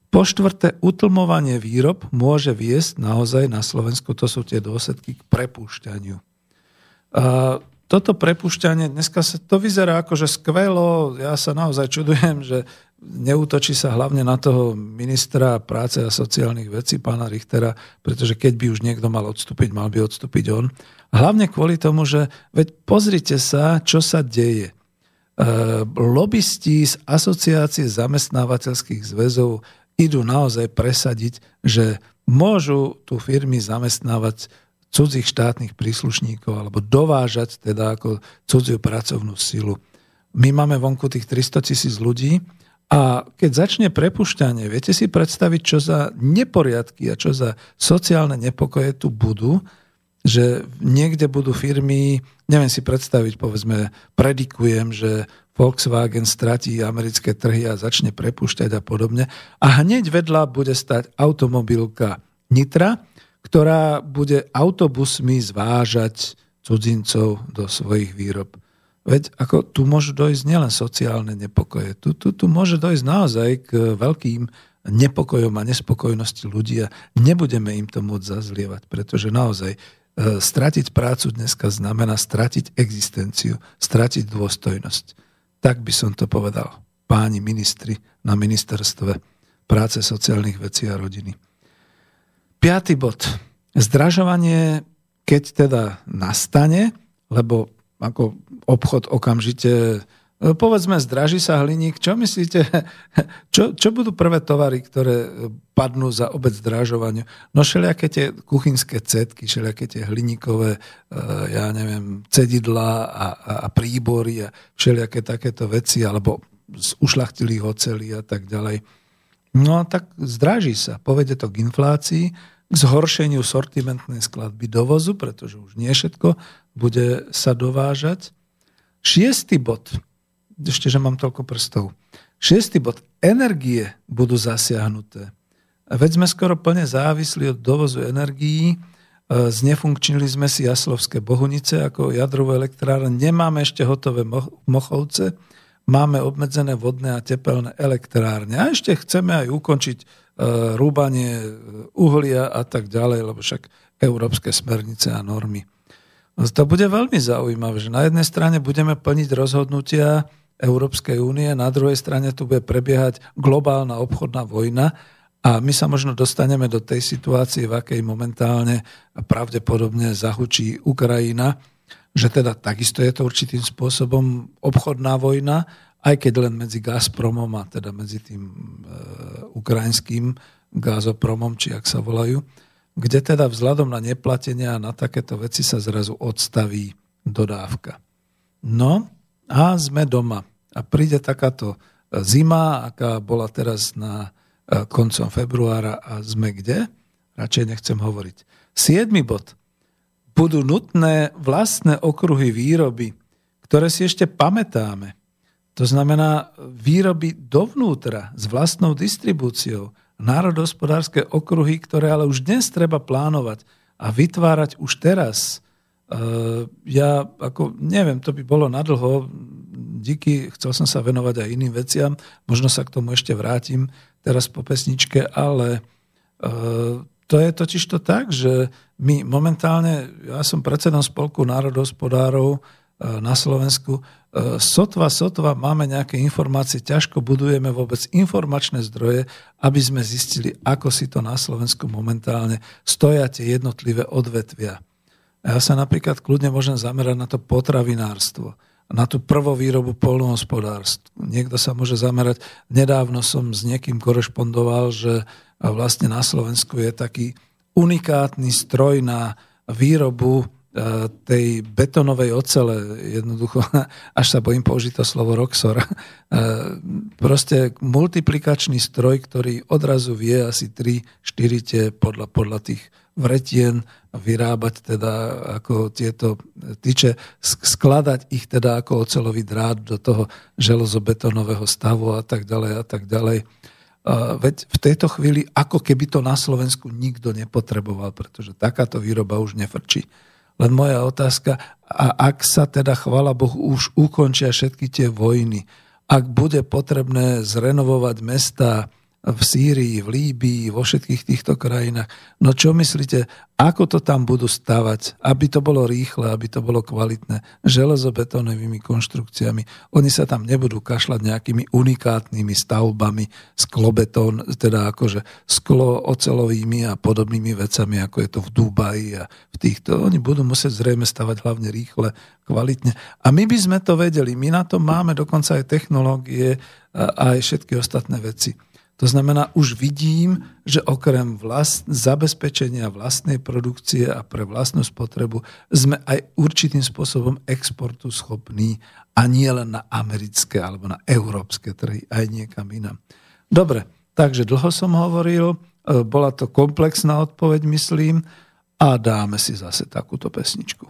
Po štvrté, utlmovanie výrob môže viesť naozaj na Slovensku, to sú tie dôsledky k prepúšťaniu toto prepušťanie, dneska sa to vyzerá ako, že skvelo, ja sa naozaj čudujem, že neútočí sa hlavne na toho ministra práce a sociálnych vecí, pána Richtera, pretože keď by už niekto mal odstúpiť, mal by odstúpiť on. Hlavne kvôli tomu, že veď pozrite sa, čo sa deje. E, lobbysti z asociácie zamestnávateľských zväzov idú naozaj presadiť, že môžu tu firmy zamestnávať cudzích štátnych príslušníkov alebo dovážať teda ako cudziu pracovnú silu. My máme vonku tých 300 tisíc ľudí A keď začne prepušťanie, viete si predstaviť, čo za neporiadky a čo za sociálne nepokoje tu budú, že niekde budú firmy, neviem si predstaviť, povedzme, predikujem, že Volkswagen stratí americké trhy a začne prepušťať a podobne. A hneď vedľa bude stať automobilka Nitra, ktorá bude autobusmi zvážať cudzincov do svojich výrob. Veď ako tu môžu dojsť nielen sociálne nepokoje, tu, tu, tu môže dojsť naozaj k veľkým nepokojom a nespokojnosti ľudí a nebudeme im to môcť zazlievať, pretože naozaj e, stratiť prácu dneska znamená stratiť existenciu, stratiť dôstojnosť. Tak by som to povedal páni ministri na ministerstve práce, sociálnych vecí a rodiny. Piatý bod. Zdražovanie, keď teda nastane, lebo ako obchod okamžite e, Povedzme, zdraží sa hliník. Čo myslíte, (laughs) čo, čo budú prvé tovary, ktoré padnú za obec zdražovaniu? No všelijaké tie kuchynské cetky, všelijaké tie hliníkové, e, ja neviem, cedidla a, a, a príbory a všelijaké takéto veci, alebo z ušlachtilých ocelí a tak ďalej. No tak zdraží sa. Povede to k inflácii, k zhoršeniu sortimentnej skladby dovozu, pretože už nie všetko bude sa dovážať. Šiestý bod, ešte, že mám toľko prstov. Šiestý bod, energie budú zasiahnuté. Veď sme skoro plne závisli od dovozu energií, e, znefunkčnili sme si Jaslovské Bohunice ako jadrovú elektrárne, nemáme ešte hotové Mochovce, máme obmedzené vodné a tepelné elektrárne. A ešte chceme aj ukončiť e, rúbanie e, uhlia a tak ďalej, lebo však európske smernice a normy. To bude veľmi zaujímavé, že na jednej strane budeme plniť rozhodnutia Európskej únie, na druhej strane tu bude prebiehať globálna obchodná vojna a my sa možno dostaneme do tej situácie, v akej momentálne pravdepodobne zahučí Ukrajina, že teda takisto je to určitým spôsobom obchodná vojna, aj keď len medzi Gazpromom a teda medzi tým e, ukrajinským Gazopromom, či ak sa volajú kde teda vzhľadom na neplatenia a na takéto veci sa zrazu odstaví dodávka. No a sme doma. A príde takáto zima, aká bola teraz na e, koncom februára a sme kde? Radšej nechcem hovoriť. Siedmy bod. Budú nutné vlastné okruhy výroby, ktoré si ešte pamätáme. To znamená výroby dovnútra s vlastnou distribúciou, národohospodárske okruhy, ktoré ale už dnes treba plánovať a vytvárať už teraz. E, ja ako neviem, to by bolo nadlho, díky, chcel som sa venovať aj iným veciam, možno sa k tomu ešte vrátim teraz po pesničke, ale e, to je totiž to tak, že my momentálne, ja som predsedom spolku národohospodárov, E, na Slovensku. E, sotva, sotva máme nejaké informácie, ťažko budujeme vôbec informačné zdroje, aby sme zistili, ako si to na Slovensku momentálne stoja tie jednotlivé odvetvia. Ja sa napríklad kľudne môžem zamerať na to potravinárstvo, na tú prvovýrobu polnohospodárstv. Niekto sa môže zamerať, nedávno som s niekým korešpondoval, že vlastne na Slovensku je taký unikátny stroj na výrobu tej betonovej ocele, jednoducho, (laughs) až sa bojím použiť to slovo Roxor, e, proste multiplikačný stroj, ktorý odrazu vie asi 3-4 tie podľa, podľa tých vretien vyrábať teda ako tieto tyče, skladať ich teda ako ocelový drát do toho železobetonového stavu a tak ďalej a tak ďalej. Veď v tejto chvíli ako keby to na Slovensku nikto nepotreboval, pretože takáto výroba už nefrčí. Len moja otázka, a ak sa teda, chvala Bohu, už ukončia všetky tie vojny, ak bude potrebné zrenovovať mesta, v Sýrii, v Líbii, vo všetkých týchto krajinách. No čo myslíte, ako to tam budú stavať, aby to bolo rýchle, aby to bolo kvalitné, železobetónovými konštrukciami. Oni sa tam nebudú kašľať nejakými unikátnymi stavbami, sklobetón, teda akože sklo ocelovými a podobnými vecami, ako je to v Dubaji a v týchto. Oni budú musieť zrejme stavať hlavne rýchle, kvalitne. A my by sme to vedeli. My na to máme dokonca aj technológie a aj všetky ostatné veci. To znamená, už vidím, že okrem vlast, zabezpečenia vlastnej produkcie a pre vlastnú spotrebu sme aj určitým spôsobom exportu schopní a nie len na americké alebo na európske trhy, aj niekam inam. Dobre, takže dlho som hovoril, e, bola to komplexná odpoveď, myslím, a dáme si zase takúto pesničku.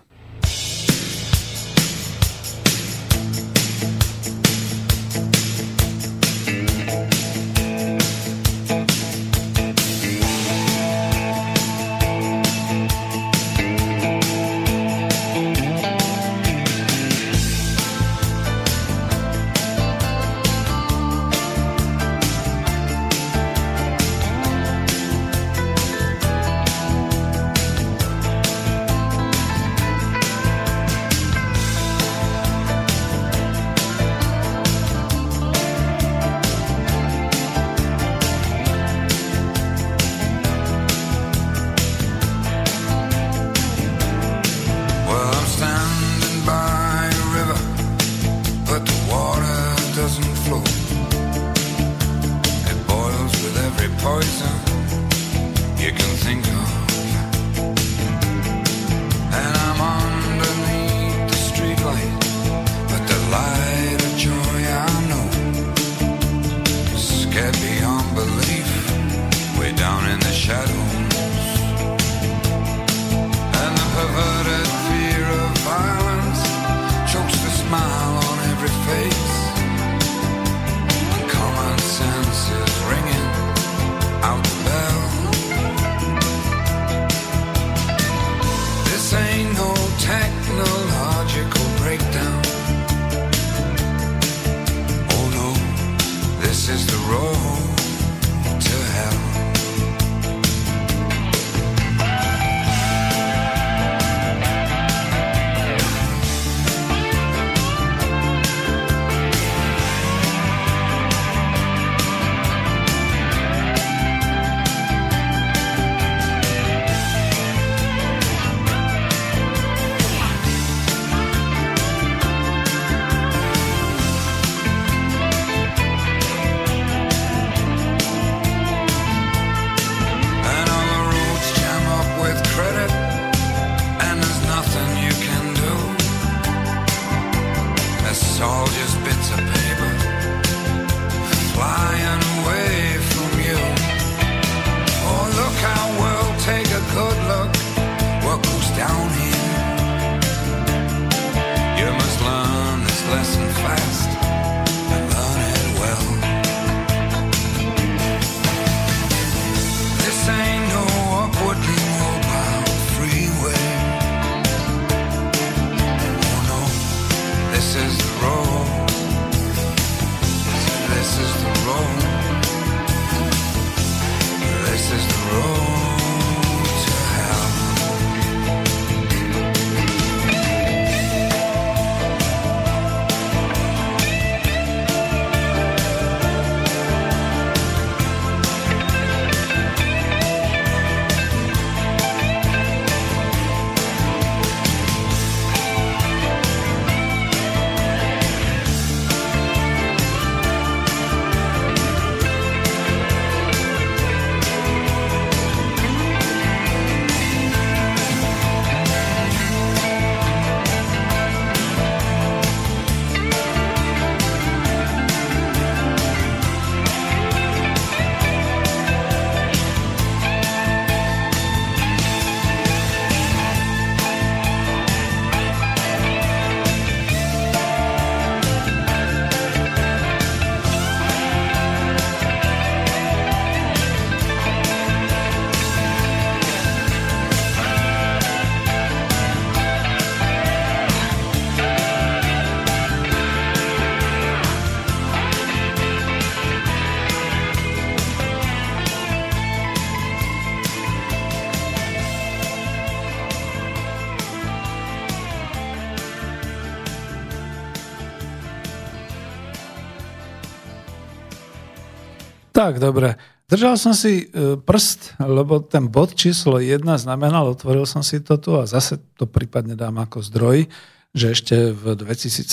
Tak, dobre. Držal som si e, prst, lebo ten bod číslo 1 znamenal, otvoril som si to tu a zase to prípadne dám ako zdroj, že ešte v 2017,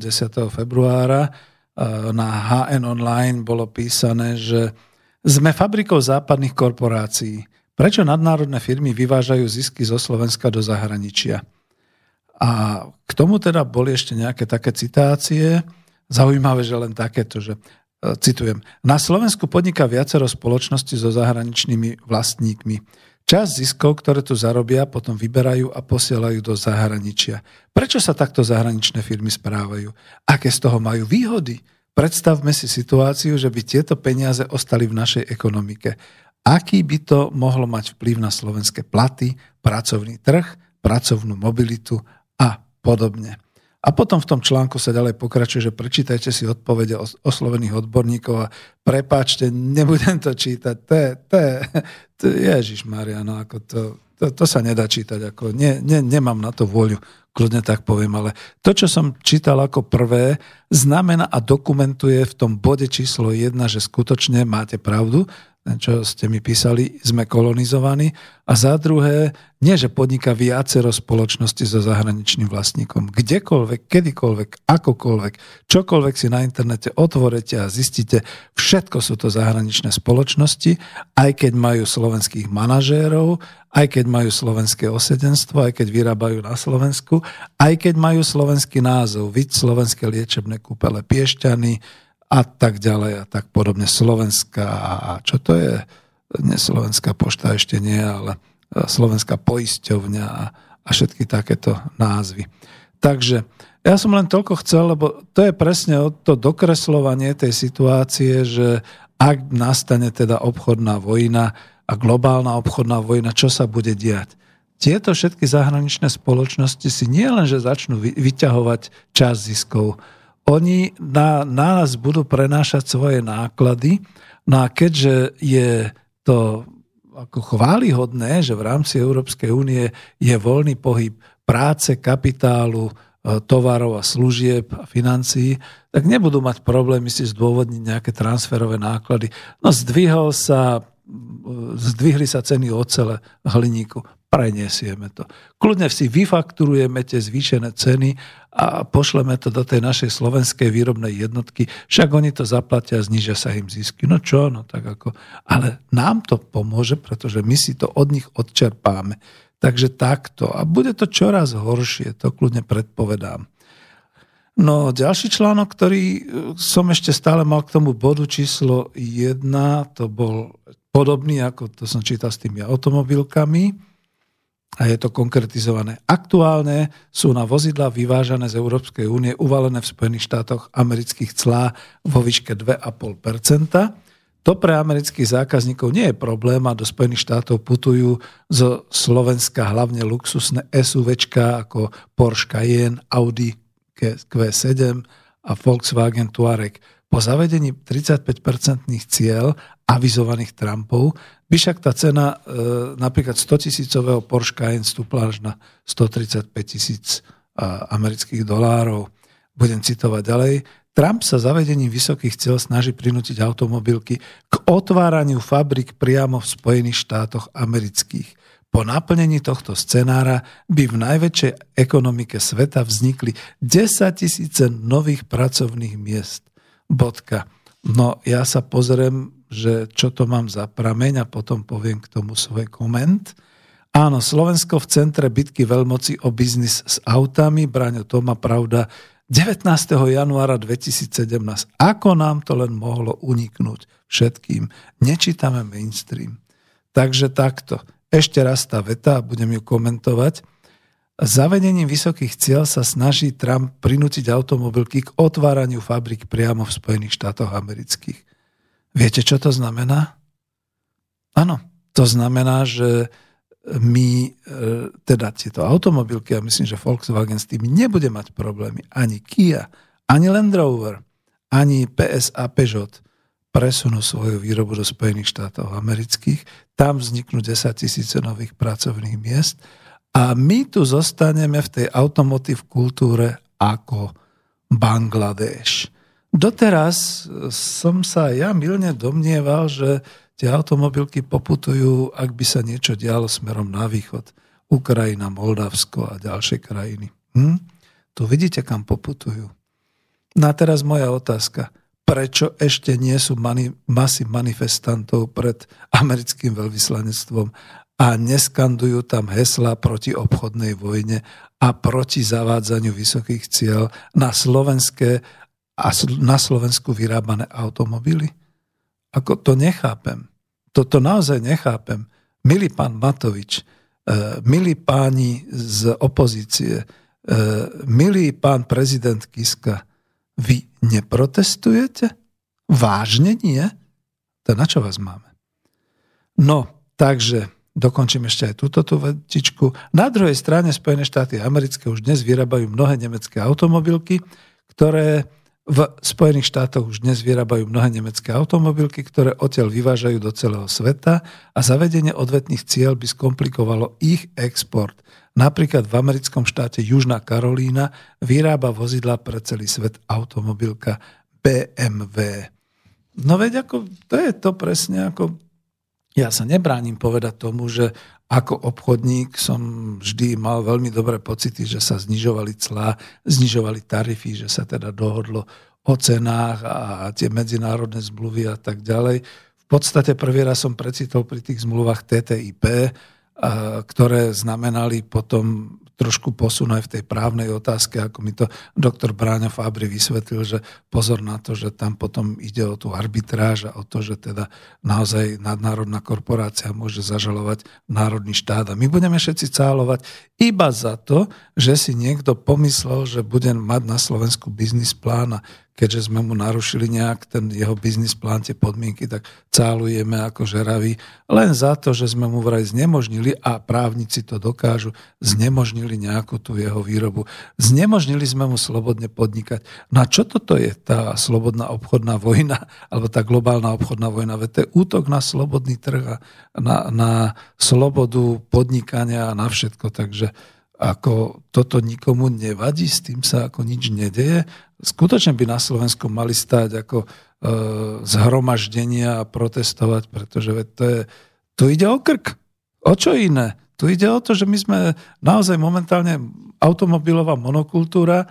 10. februára, na HN Online bolo písané, že sme fabrikou západných korporácií. Prečo nadnárodné firmy vyvážajú zisky zo Slovenska do zahraničia? A k tomu teda boli ešte nejaké také citácie. Zaujímavé, že len takéto, že e, citujem. Na Slovensku podniká viacero spoločnosti so zahraničnými vlastníkmi. Čas ziskov, ktoré tu zarobia, potom vyberajú a posielajú do zahraničia. Prečo sa takto zahraničné firmy správajú? Aké z toho majú výhody? Predstavme si situáciu, že by tieto peniaze ostali v našej ekonomike. Aký by to mohlo mať vplyv na slovenské platy, pracovný trh, pracovnú mobilitu a podobne. A potom v tom článku sa ďalej pokračuje, že prečítajte si odpovede oslovených odborníkov a prepáčte, nebudem to čítať. To je, to je, to, Ježiš Maria, no ako to, to, to sa nedá čítať. Ako, nie, nie, nemám na to vôľu, kľudne tak poviem, ale to, čo som čítal ako prvé, znamená a dokumentuje v tom bode číslo 1, že skutočne máte pravdu, čo ste mi písali, sme kolonizovaní. A za druhé, nie, že podniká viacero spoločnosti so zahraničným vlastníkom. Kdekoľvek, kedykoľvek, akokoľvek, čokoľvek si na internete otvorete a zistíte, všetko sú to zahraničné spoločnosti, aj keď majú slovenských manažérov, aj keď majú slovenské osedenstvo, aj keď vyrábajú na Slovensku, aj keď majú slovenský názov, vid slovenské liečebné kúpele Piešťany, a tak ďalej a tak podobne. Slovenská, a čo to je? Nie Slovenská pošta ešte nie, ale e, Slovenská poisťovňa a, a všetky takéto názvy. Takže ja som len toľko chcel, lebo to je presne to dokreslovanie tej situácie, že ak nastane teda obchodná vojna a globálna obchodná vojna, čo sa bude diať? Tieto všetky zahraničné spoločnosti si nie len, že začnú vyťahovať čas ziskov, oni na, na nás budú prenášať svoje náklady. No a keďže je to ako chválihodné, že v rámci Európskej únie je voľný pohyb práce, kapitálu, e, tovarov a služieb a financií, tak nebudú mať problémy si zdôvodniť nejaké transferové náklady. No zdvihol sa, zdvihli sa ceny ocele hliníku prenesieme to. Kľudne si vyfakturujeme tie zvýšené ceny a pošleme to do tej našej slovenskej výrobnej jednotky, však oni to zaplatia a znižia sa im zisky. No čo, no tak ako... Ale nám to pomôže, pretože my si to od nich odčerpáme. Takže takto. A bude to čoraz horšie, to kľudne predpovedám. No ďalší článok, ktorý e, som ešte stále mal k tomu bodu číslo 1, to bol podobný, ako to som čítal s tými automobilkami a je to konkretizované. Aktuálne sú na vozidla vyvážané z Európskej únie uvalené v Spojených štátoch amerických clá vo výške 2,5% to pre amerických zákazníkov nie je problém a do Spojených štátov putujú zo Slovenska hlavne luxusné SUVčka ako Porsche Cayenne, Audi Q7 a Volkswagen Touareg. Po zavedení 35-percentných cieľ avizovaných Trumpov by však tá cena e, napríklad 100 tisícového Porsche Cayenne stúpla až na 135 tisíc amerických dolárov. Budem citovať ďalej. Trump sa zavedením vysokých cieľ snaží prinútiť automobilky k otváraniu fabrik priamo v Spojených štátoch amerických. Po naplnení tohto scenára by v najväčšej ekonomike sveta vznikli 10 tisíce nových pracovných miest. Bodka. No ja sa pozriem, že čo to mám za prameň a potom poviem k tomu svoj koment. Áno, Slovensko v centre bitky veľmoci o biznis s autami, Braňo, to pravda, 19. januára 2017. Ako nám to len mohlo uniknúť všetkým? Nečítame mainstream. Takže takto. Ešte raz tá veta, budem ju komentovať. Zavedením vysokých cieľ sa snaží Trump prinútiť automobilky k otváraniu fabrik priamo v Spojených štátoch amerických. Viete, čo to znamená? Áno, to znamená, že my, e, teda tieto automobilky, a myslím, že Volkswagen s tým nebude mať problémy, ani Kia, ani Land Rover, ani PSA Peugeot presunú svoju výrobu do Spojených štátov amerických. Tam vzniknú 10 tisíce nových pracovných miest a my tu zostaneme v tej automotív kultúre ako Bangladeš. Doteraz som sa ja milne domnieval, že tie automobilky poputujú, ak by sa niečo dialo smerom na východ. Ukrajina, Moldavsko a ďalšie krajiny. Hm? Tu vidíte, kam poputujú. No a teraz moja otázka. Prečo ešte nie sú mani- masy manifestantov pred americkým veľvyslanectvom a neskandujú tam hesla proti obchodnej vojne a proti zavádzaniu vysokých cieľ na slovenské a na Slovensku vyrábané automobily? Ako to nechápem. Toto naozaj nechápem. Milý pán Matovič, eh, milí páni z opozície, eh, milý pán prezident Kiska, vy neprotestujete? Vážne nie? To na čo vás máme? No, takže dokončím ešte aj túto tú vetičku. Na druhej strane Spojené štáty americké už dnes vyrábajú mnohé nemecké automobilky, ktoré v Spojených štátoch už dnes vyrábajú mnohé nemecké automobilky, ktoré odtiaľ vyvážajú do celého sveta a zavedenie odvetných cieľ by skomplikovalo ich export. Napríklad v americkom štáte Južná Karolína vyrába vozidla pre celý svet automobilka BMW. No veď ako, to je to presne ako... Ja sa nebránim povedať tomu, že ako obchodník som vždy mal veľmi dobré pocity, že sa znižovali clá, znižovali tarify, že sa teda dohodlo o cenách a tie medzinárodné zmluvy a tak ďalej. V podstate prvý raz som precitol pri tých zmluvách TTIP, ktoré znamenali potom trošku posun aj v tej právnej otázke, ako mi to doktor Bráňa Fábry vysvetlil, že pozor na to, že tam potom ide o tú arbitráž a o to, že teda naozaj nadnárodná korporácia môže zažalovať národný štát. A my budeme všetci cálovať iba za to, že si niekto pomyslel, že bude mať na Slovensku biznis plán a keďže sme mu narušili nejak ten jeho biznis plán, tie podmienky, tak cálujeme ako žeraví len za to, že sme mu vraj znemožnili a právnici to dokážu, znemožnili nejakú tú jeho výrobu. Znemožnili sme mu slobodne podnikať. No čo toto je tá slobodná obchodná vojna, (laughs) alebo tá globálna obchodná vojna? Veď to je útok na slobodný trh a na, na slobodu podnikania a na všetko. Takže ako toto nikomu nevadí, s tým sa ako nič nedeje. Skutočne by na Slovensku mali stať ako e, zhromaždenia a protestovať, pretože to, je, to ide o krk. O čo iné? Tu ide o to, že my sme naozaj momentálne automobilová monokultúra,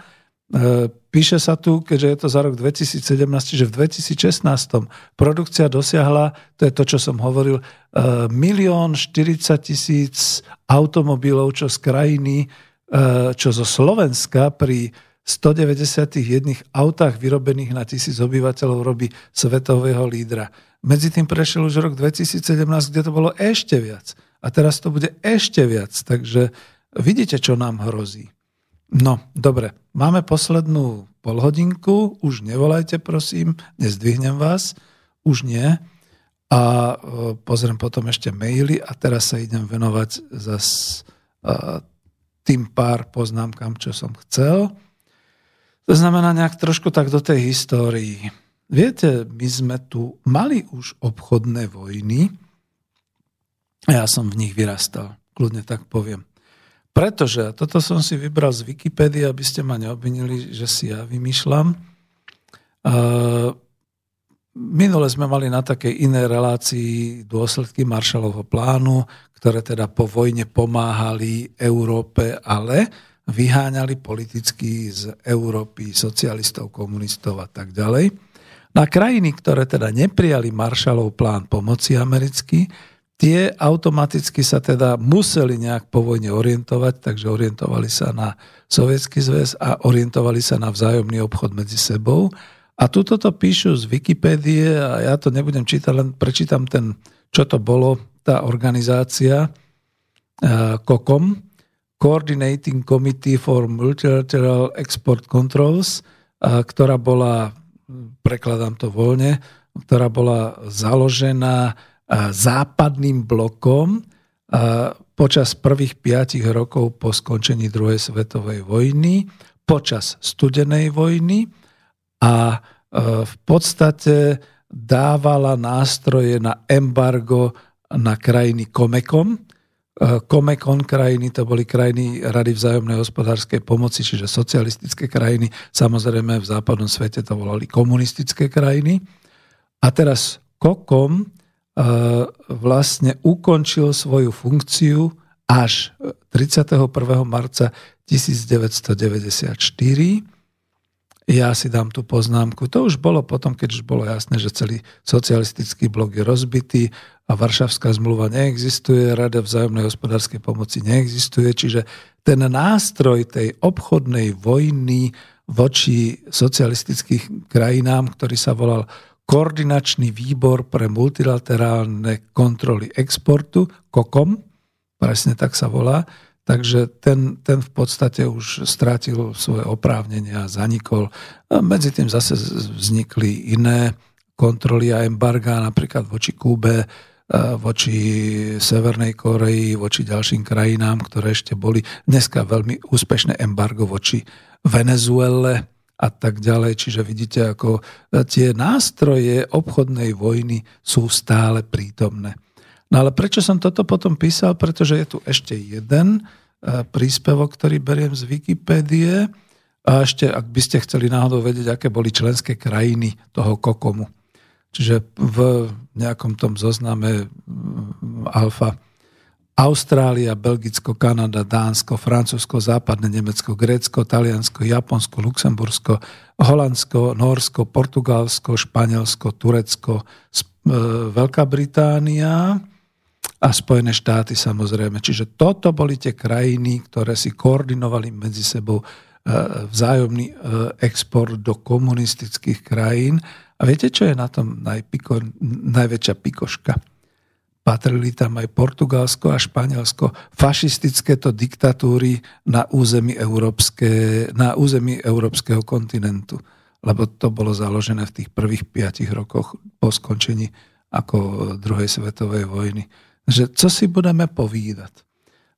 e, Píše sa tu, keďže je to za rok 2017, že v 2016 produkcia dosiahla, to je to, čo som hovoril, eh, milión 40 tisíc automobilov, čo z krajiny, eh, čo zo Slovenska pri 191 autách vyrobených na tisíc obyvateľov robí svetového lídra. Medzi tým prešiel už rok 2017, kde to bolo ešte viac. A teraz to bude ešte viac. Takže vidíte, čo nám hrozí. No, dobre. Máme poslednú polhodinku. Už nevolajte, prosím. Nezdvihnem vás. Už nie. A e, pozriem potom ešte maily a teraz sa idem venovať zas e, tým pár poznámkam, čo som chcel. To znamená nejak trošku tak do tej histórii. Viete, my sme tu mali už obchodné vojny. Ja som v nich vyrastal, kľudne tak poviem. Pretože, toto som si vybral z Wikipédie, aby ste ma neobvinili, že si ja vymýšľam. Minule sme mali na takej inej relácii dôsledky Marshallovho plánu, ktoré teda po vojne pomáhali Európe, ale vyháňali politicky z Európy socialistov, komunistov a tak ďalej. Na krajiny, ktoré teda neprijali Marshallov plán pomoci americký, Tie automaticky sa teda museli nejak po vojne orientovať, takže orientovali sa na Sovietský zväz a orientovali sa na vzájomný obchod medzi sebou. A tuto to píšu z Wikipédie a ja to nebudem čítať, len prečítam ten, čo to bolo, tá organizácia eh, Coordinating Committee for Multilateral Export Controls, ktorá bola, prekladám to voľne, ktorá bola založená západným blokom počas prvých piatich rokov po skončení druhej svetovej vojny, počas studenej vojny a v podstate dávala nástroje na embargo na krajiny Komekom. Komekon krajiny, to boli krajiny Rady vzájomnej hospodárskej pomoci, čiže socialistické krajiny. Samozrejme v západnom svete to volali komunistické krajiny. A teraz Kokom vlastne ukončil svoju funkciu až 31. marca 1994. ja si dám tú poznámku. To už bolo potom, keď už bolo jasné, že celý socialistický blok je rozbitý a Varšavská zmluva neexistuje, Rada vzájomnej hospodárskej pomoci neexistuje, čiže ten nástroj tej obchodnej vojny voči socialistických krajinám, ktorý sa volal Koordinačný výbor pre multilaterálne kontroly exportu, KOKOM, presne tak sa volá, Takže ten, ten v podstate už strátil svoje oprávnenia, zanikol. A medzi tým zase vznikli iné kontroly a embarga, napríklad voči Kúbe, voči Severnej Koreji, voči ďalším krajinám, ktoré ešte boli. Dneska veľmi úspešné embargo voči Venezuele a tak ďalej. Čiže vidíte, ako tie nástroje obchodnej vojny sú stále prítomné. No ale prečo som toto potom písal? Pretože je tu ešte jeden e, príspevok, ktorý beriem z Wikipédie. A ešte, ak by ste chceli náhodou vedieť, aké boli členské krajiny toho kokomu. Čiže v nejakom tom zozname alfa Austrália, Belgicko, Kanada, Dánsko, Francúzsko, Západné Nemecko, Grécko, Taliansko, Japonsko, Luxembursko, Holandsko, Norsko, Portugalsko, Španielsko, Turecko, e, Veľká Británia, a Spojené štáty samozrejme. Čiže toto boli tie krajiny, ktoré si koordinovali medzi sebou e, vzájomný e, export do komunistických krajín. A viete, čo je na tom najpiko, najväčšia pikoška? Patrili tam aj Portugalsko a Španielsko, fašistické to diktatúry na území, európske, na území európskeho kontinentu. Lebo to bolo založené v tých prvých piatich rokoch po skončení ako druhej svetovej vojny že co si budeme povídať.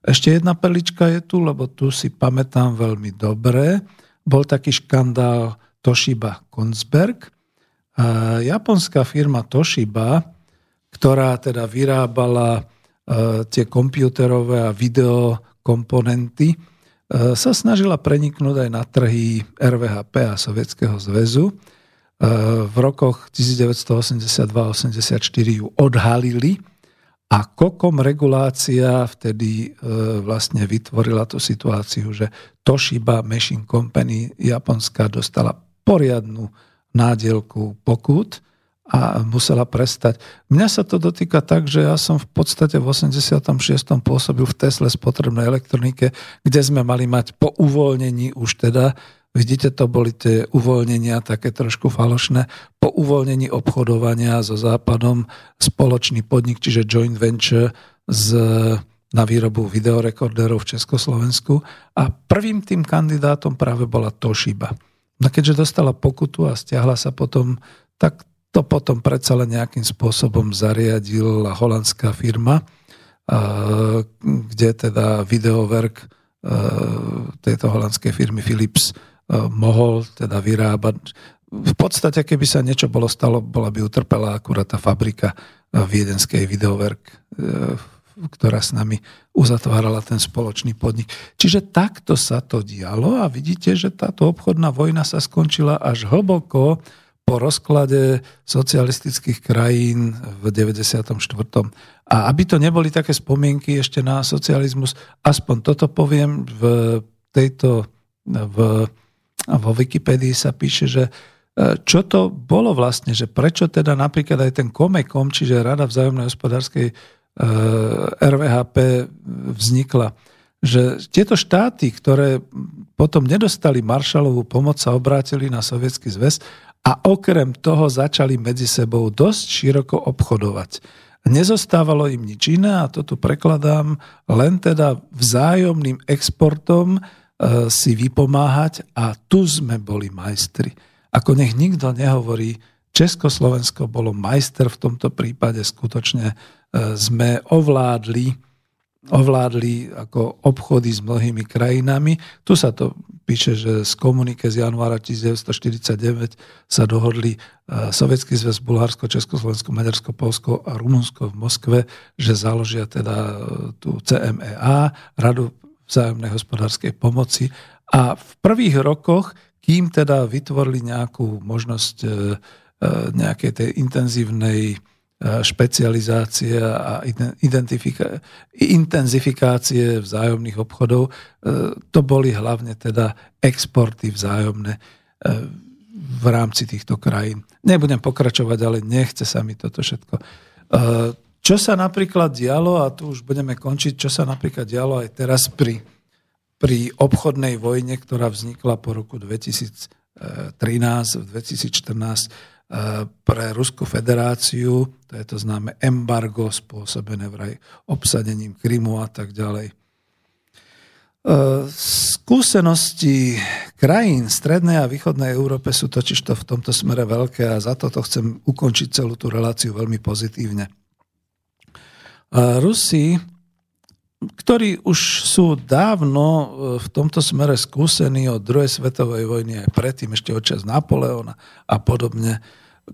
Ešte jedna perlička je tu, lebo tu si pamätám veľmi dobre. Bol taký škandál Toshiba Konsberg. Japonská firma Toshiba, ktorá teda vyrábala e, tie kompiúterové a videokomponenty, e, sa snažila preniknúť aj na trhy RVHP a Sovietskeho zväzu. E, v rokoch 1982-84 ju odhalili a kokom regulácia vtedy e, vlastne vytvorila tú situáciu, že Toshiba Machine Company Japonska dostala poriadnu nádielku pokút a musela prestať. Mňa sa to dotýka tak, že ja som v podstate v 86. pôsobil v Tesle spotrebnej elektronike, kde sme mali mať po uvoľnení už teda Vidíte, to boli tie uvoľnenia také trošku falošné. Po uvoľnení obchodovania so Západom spoločný podnik, čiže joint venture z, na výrobu videorekorderov v Československu a prvým tým kandidátom práve bola Toshiba. No keďže dostala pokutu a stiahla sa potom, tak to potom predsa len nejakým spôsobom zariadila holandská firma, kde teda videoverk tejto holandskej firmy Philips E, mohol teda vyrábať. V podstate, keby sa niečo bolo stalo, bola by utrpela akurát tá fabrika e, viedenskej videoverk, e, ktorá s nami uzatvárala ten spoločný podnik. Čiže takto sa to dialo a vidíte, že táto obchodná vojna sa skončila až hlboko po rozklade socialistických krajín v 94. A aby to neboli také spomienky ešte na socializmus, aspoň toto poviem v tejto v a vo Wikipedii sa píše, že e, čo to bolo vlastne, že prečo teda napríklad aj ten Komekom, čiže Rada vzájomnej hospodárskej e, RVHP vznikla. Že tieto štáty, ktoré potom nedostali Marshallovú pomoc, sa obrátili na Sovietsky zväz a okrem toho začali medzi sebou dosť široko obchodovať. Nezostávalo im nič iné a to tu prekladám len teda vzájomným exportom si vypomáhať a tu sme boli majstri. Ako nech nikto nehovorí, Československo bolo majster v tomto prípade, skutočne e, sme ovládli, ovládli ako obchody s mnohými krajinami. Tu sa to píše, že z komunike z januára 1949 sa dohodli e, Sovietský zväz, Bulharsko, Československo, Maďarsko, Polsko a Rumunsko v Moskve, že založia teda tú CMEA, Radu vzájomnej hospodárskej pomoci. A v prvých rokoch, kým teda vytvorili nejakú možnosť e, e, nejakej tej intenzívnej e, špecializácie a intenzifikácie vzájomných obchodov, to boli hlavne teda exporty vzájomné. v rámci týchto krajín. Nebudem pokračovať, ale nechce sa mi toto všetko. Čo sa napríklad dialo, a tu už budeme končiť, čo sa napríklad dialo aj teraz pri, pri obchodnej vojne, ktorá vznikla po roku 2013, 2014 pre Ruskú federáciu, to je to známe embargo spôsobené vraj obsadením Krymu a tak ďalej. Skúsenosti krajín strednej a východnej Európe sú totižto v tomto smere veľké a za toto chcem ukončiť celú tú reláciu veľmi pozitívne. Rusi, ktorí už sú dávno e, v tomto smere skúsení od druhej svetovej vojny aj predtým, ešte od čas Napoleona a podobne,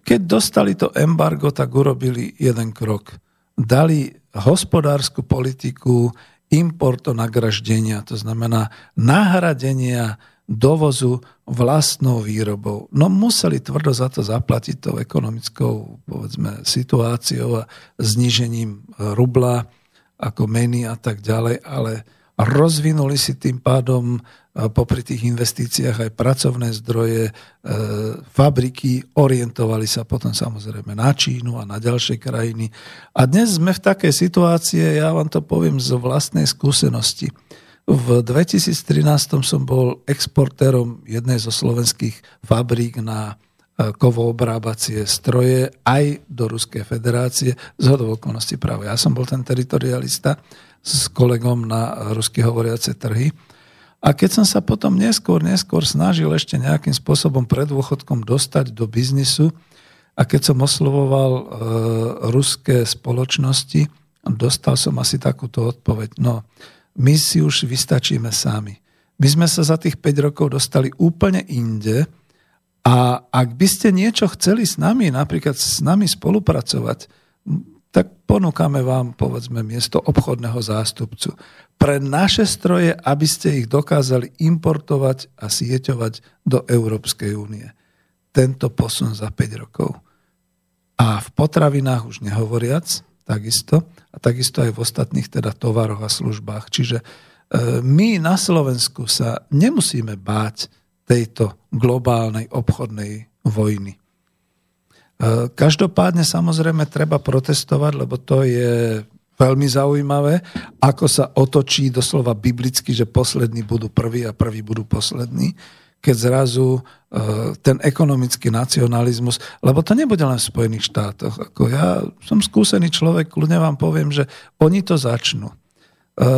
keď dostali to embargo, tak urobili jeden krok. Dali hospodárskú politiku importo nagraždenia, to znamená nahradenia dovozu vlastnou výrobou. No museli tvrdo za to zaplatiť tou ekonomickou povedzme, situáciou a znižením rubla ako meny a tak ďalej, ale rozvinuli si tým pádom popri tých investíciách aj pracovné zdroje, e, fabriky, orientovali sa potom samozrejme na Čínu a na ďalšie krajiny. A dnes sme v takej situácii, ja vám to poviem z vlastnej skúsenosti. V 2013 som bol exportérom jednej zo slovenských fabrík na e, kovoobrábacie stroje aj do Ruskej federácie. Z okolností práve ja som bol ten teritorialista s kolegom na rusky hovoriace trhy. A keď som sa potom neskôr, neskôr snažil ešte nejakým spôsobom pred dôchodkom dostať do biznisu a keď som oslovoval e, ruské spoločnosti, dostal som asi takúto odpoveď. No, my si už vystačíme sami. My sme sa za tých 5 rokov dostali úplne inde a ak by ste niečo chceli s nami, napríklad s nami spolupracovať, tak ponúkame vám, povedzme, miesto obchodného zástupcu. Pre naše stroje, aby ste ich dokázali importovať a sieťovať do Európskej únie. Tento posun za 5 rokov. A v potravinách už nehovoriac, takisto, a takisto aj v ostatných teda tovaroch a službách. Čiže e, my na Slovensku sa nemusíme báť tejto globálnej obchodnej vojny. E, každopádne samozrejme treba protestovať, lebo to je veľmi zaujímavé, ako sa otočí doslova biblicky, že poslední budú prví a prví budú poslední, keď zrazu e, ten ekonomický nacionalizmus, lebo to nebude len v Spojených štátoch. Ako ja som skúsený človek, ľudia vám poviem, že oni to začnú. E,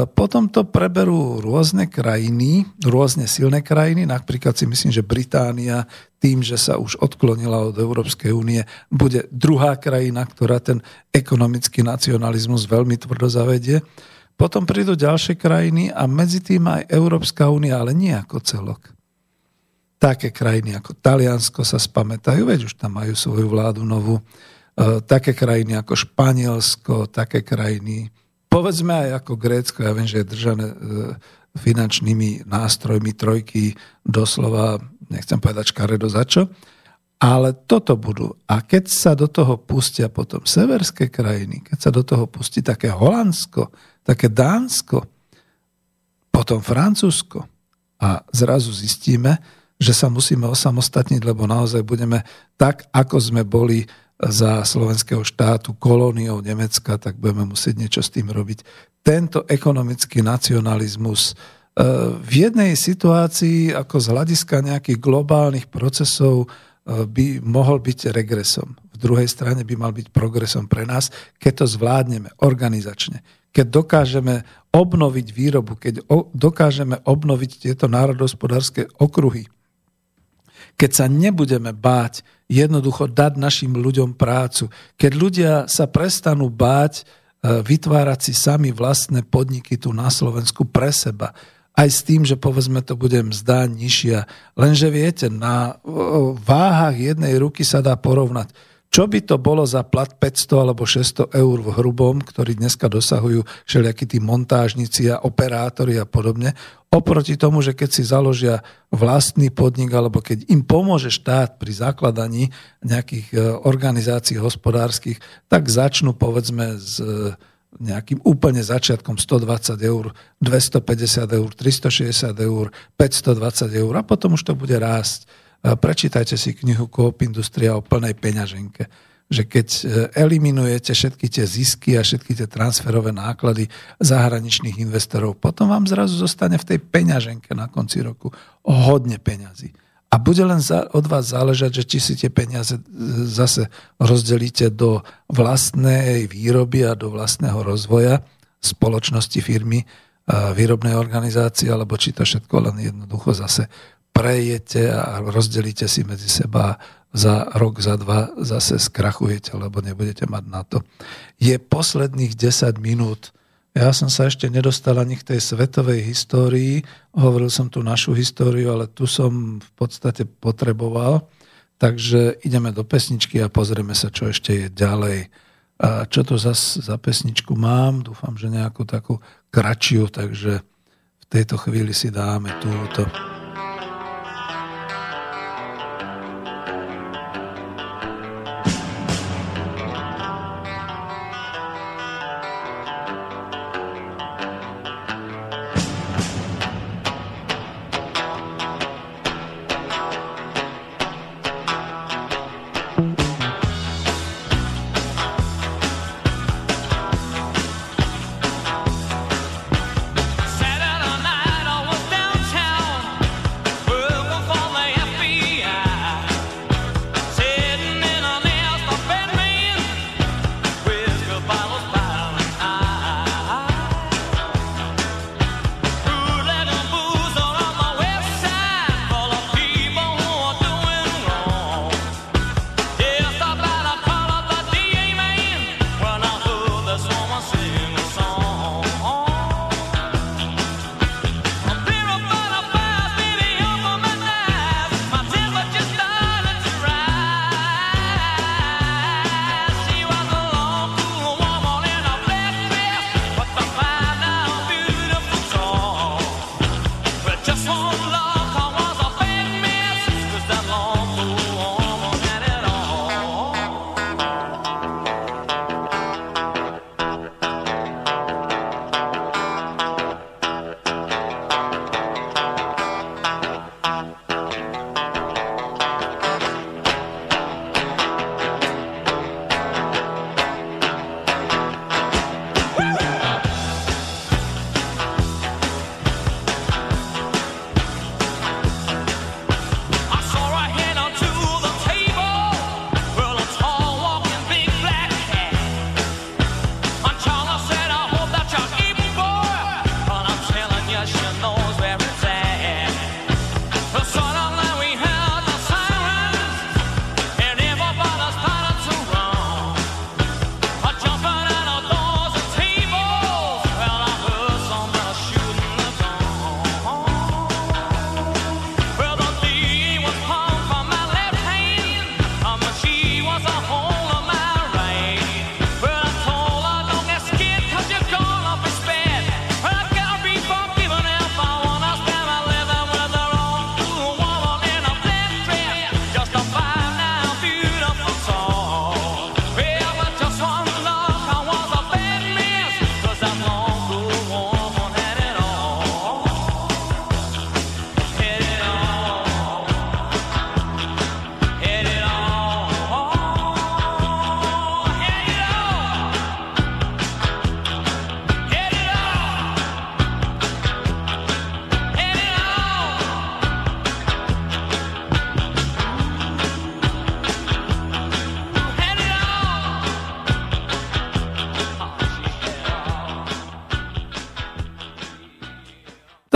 potom to preberú rôzne krajiny, rôzne silné krajiny, napríklad si myslím, že Británia tým, že sa už odklonila od Európskej únie, bude druhá krajina, ktorá ten ekonomický nacionalizmus veľmi tvrdo zavedie. Potom prídu ďalšie krajiny a medzi tým aj Európska únia, ale nie ako celok. Také krajiny ako Taliansko sa spamätajú, veď už tam majú svoju vládu novú. E, také krajiny ako Španielsko, také krajiny povedzme aj ako Grécko, ja viem, že je držané e, finančnými nástrojmi trojky doslova, nechcem povedať škaredo za čo, ale toto budú. A keď sa do toho pustia potom severské krajiny, keď sa do toho pustí také Holandsko, také Dánsko, potom Francúzsko a zrazu zistíme, že sa musíme osamostatniť, lebo naozaj budeme tak, ako sme boli za slovenského štátu kolóniou Nemecka, tak budeme musieť niečo s tým robiť. Tento ekonomický nacionalizmus e, v jednej situácii ako z hľadiska nejakých globálnych procesov e, by mohol byť regresom. V druhej strane by mal byť progresom pre nás, keď to zvládneme organizačne. Keď dokážeme obnoviť výrobu, keď dokážeme obnoviť tieto národospodárske okruhy, keď sa nebudeme báť jednoducho dať našim ľuďom prácu, keď ľudia sa prestanú báť e, vytvárať si sami vlastné podniky tu na Slovensku pre seba, aj s tým, že povedzme to bude mzda nižšia. Lenže viete, na váhach jednej ruky sa dá porovnať. Čo by to bolo za plat 500 alebo 600 eur v hrubom, ktorí dneska dosahujú všelijakí tí montážnici a operátori a podobne, oproti tomu, že keď si založia vlastný podnik alebo keď im pomôže štát pri zakladaní nejakých e, organizácií hospodárskych, tak začnú povedzme s e, nejakým úplne začiatkom 120 eur, 250 eur, 360 eur, 520 eur a potom už to bude rásť. Prečítajte si knihu Coop Industria o plnej peňaženke že keď e, eliminujete všetky tie zisky a všetky tie transferové náklady zahraničných investorov, potom vám zrazu zostane v tej peňaženke na konci roku hodne peňazí. A bude len od vás záležať, že či si tie peniaze e, zase rozdelíte do vlastnej výroby a do vlastného rozvoja spoločnosti, firmy, výrobnej organizácie, alebo či to všetko len jednoducho zase prejete a rozdelíte si medzi seba za rok, za dva zase skrachujete, lebo nebudete mať na to. Je posledných 10 minút. Ja som sa ešte nedostal ani k tej svetovej histórii. Hovoril som tu našu históriu, ale tu som v podstate potreboval. Takže ideme do pesničky a pozrieme sa, čo ešte je ďalej. A čo to za, za pesničku mám? Dúfam, že nejakú takú kratšiu, takže v tejto chvíli si dáme túto.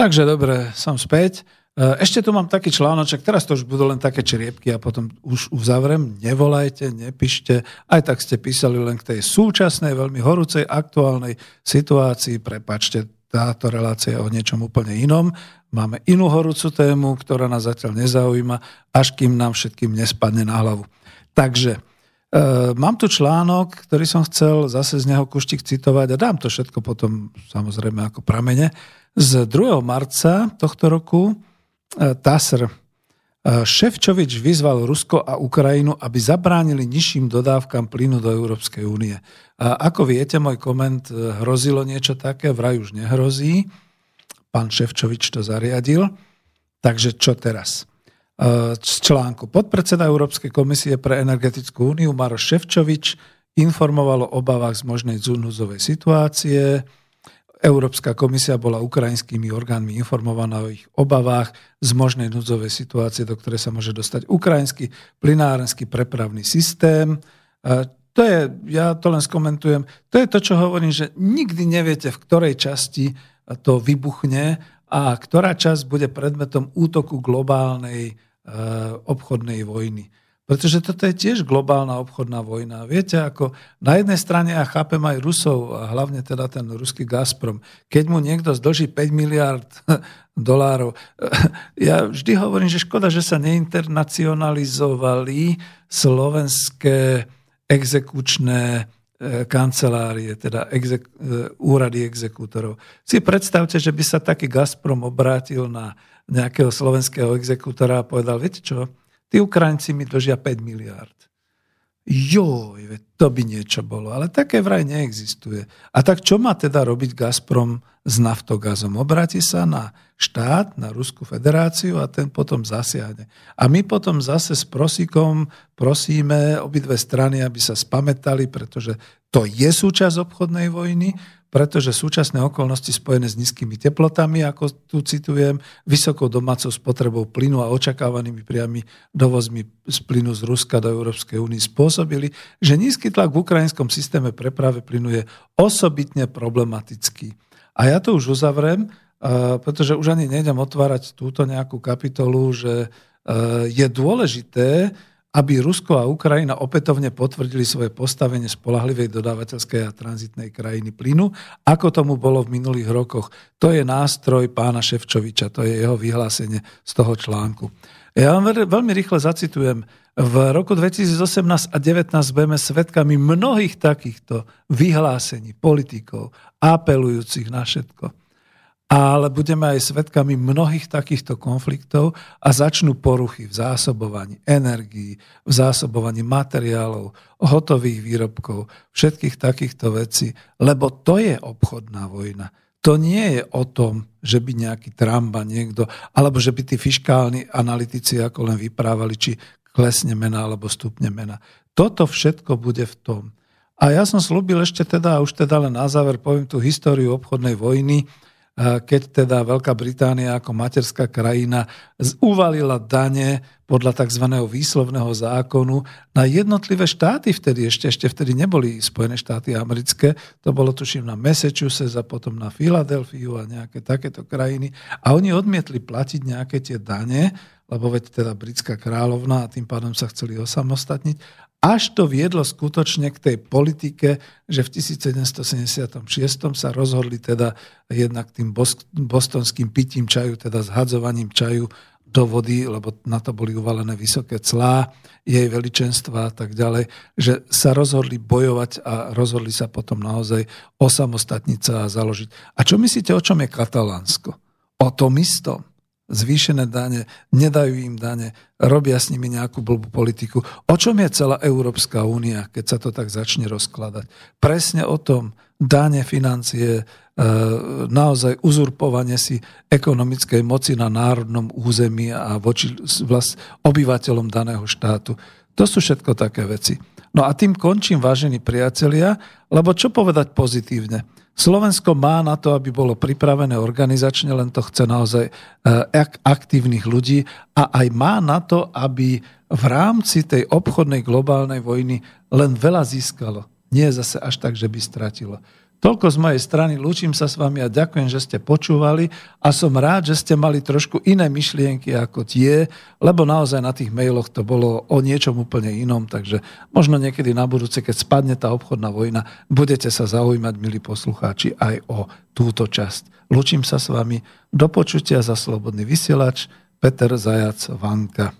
Takže dobre, som späť. E, ešte tu mám taký článoček, teraz to už budú len také čriepky a potom už uzavrem. Nevolajte, nepíšte, aj tak ste písali len k tej súčasnej, veľmi horúcej, aktuálnej situácii. Prepačte, táto relácia je o niečom úplne inom. Máme inú horúcu tému, ktorá nás zatiaľ nezaujíma, až kým nám všetkým nespadne na hlavu. Takže e, mám tu článok, ktorý som chcel zase z neho kuštik citovať a dám to všetko potom samozrejme ako pramene. Z 2. marca tohto roku e, TASR e, Ševčovič vyzval Rusko a Ukrajinu, aby zabránili nižším dodávkam plynu do Európskej únie. A ako viete, môj koment e, hrozilo niečo také, vraj už nehrozí. Pán Ševčovič to zariadil. Takže čo teraz? z článku. Podpredseda Európskej komisie pre energetickú úniu Maroš Ševčovič informoval o obavách z možnej núzovej situácie. Európska komisia bola ukrajinskými orgánmi informovaná o ich obavách z možnej núdzovej situácie, do ktorej sa môže dostať ukrajinský plinárenský prepravný systém. To je, ja to len skomentujem, to je to, čo hovorím, že nikdy neviete, v ktorej časti to vybuchne a ktorá časť bude predmetom útoku globálnej e, obchodnej vojny. Pretože toto je tiež globálna obchodná vojna. Viete, ako na jednej strane ja chápem aj Rusov, a hlavne teda ten ruský Gazprom. Keď mu niekto zdlží 5 miliard (laughs) dolárov, (laughs) ja vždy hovorím, že škoda, že sa neinternacionalizovali slovenské exekučné e, kancelárie, teda exek, e, úrady exekútorov. Si predstavte, že by sa taký Gazprom obrátil na nejakého slovenského exekútora a povedal, viete čo, Tí Ukrajinci mi držia 5 miliard. Joj, to by niečo bolo. Ale také vraj neexistuje. A tak čo má teda robiť Gazprom s naftogazom? Obráti sa na štát, na Rusku federáciu a ten potom zasiahne. A my potom zase s prosíkom prosíme obidve strany, aby sa spametali, pretože to je súčasť obchodnej vojny, pretože súčasné okolnosti spojené s nízkymi teplotami, ako tu citujem, vysokou domácou spotrebou plynu a očakávanými priamy dovozmi z plynu z Ruska do Európskej únie spôsobili, že nízky tlak v ukrajinskom systéme prepravy plynu je osobitne problematický. A ja to už uzavriem, pretože už ani nejdem otvárať túto nejakú kapitolu, že je dôležité, aby Rusko a Ukrajina opätovne potvrdili svoje postavenie spolahlivej dodávateľskej a tranzitnej krajiny plynu, ako tomu bolo v minulých rokoch. To je nástroj pána Ševčoviča, to je jeho vyhlásenie z toho článku. Ja vám veľmi rýchle zacitujem. V roku 2018 a 2019 budeme svetkami mnohých takýchto vyhlásení politikov, apelujúcich na všetko ale budeme aj svetkami mnohých takýchto konfliktov a začnú poruchy v zásobovaní energií, v zásobovaní materiálov, hotových výrobkov, všetkých takýchto vecí, lebo to je obchodná vojna. To nie je o tom, že by nejaký Trumpa niekto, alebo že by tí fiskálni analytici ako len vyprávali, či klesne mena alebo stupne mena. Toto všetko bude v tom. A ja som slúbil ešte teda, už teda len na záver poviem tú históriu obchodnej vojny, keď teda Veľká Británia ako materská krajina uvalila dane podľa tzv. výslovného zákonu na jednotlivé štáty vtedy, ešte, ešte vtedy neboli Spojené štáty americké, to bolo tuším na Massachusetts a potom na Filadelfiu a nejaké takéto krajiny a oni odmietli platiť nejaké tie dane, lebo veď teda britská kráľovna a tým pádom sa chceli osamostatniť až to viedlo skutočne k tej politike, že v 1776 sa rozhodli teda jednak tým bostonským pitím čaju, teda zhadzovaním čaju do vody, lebo na to boli uvalené vysoké clá, jej veličenstva a tak ďalej, že sa rozhodli bojovať a rozhodli sa potom naozaj osamostatniť sa a založiť. A čo myslíte, o čom je Katalánsko? O tom istom zvýšené dane, nedajú im dane, robia s nimi nejakú blbú politiku. O čom je celá Európska únia, keď sa to tak začne rozkladať? Presne o tom, dane, financie, e, naozaj uzurpovanie si ekonomickej moci na národnom území a voči vlast, obyvateľom daného štátu. To sú všetko také veci. No a tým končím, vážení priatelia, lebo čo povedať pozitívne? Slovensko má na to, aby bolo pripravené organizačne, len to chce naozaj eh, aktívnych ľudí a aj má na to, aby v rámci tej obchodnej globálnej vojny len veľa získalo. Nie zase až tak, že by stratilo. Toľko z mojej strany, lúčim sa s vami a ďakujem, že ste počúvali a som rád, že ste mali trošku iné myšlienky ako tie, lebo naozaj na tých mailoch to bolo o niečom úplne inom, takže možno niekedy na budúce, keď spadne tá obchodná vojna, budete sa zaujímať, milí poslucháči, aj o túto časť. Lúčim sa s vami, do počutia za Slobodný vysielač, Peter Zajac Vanka.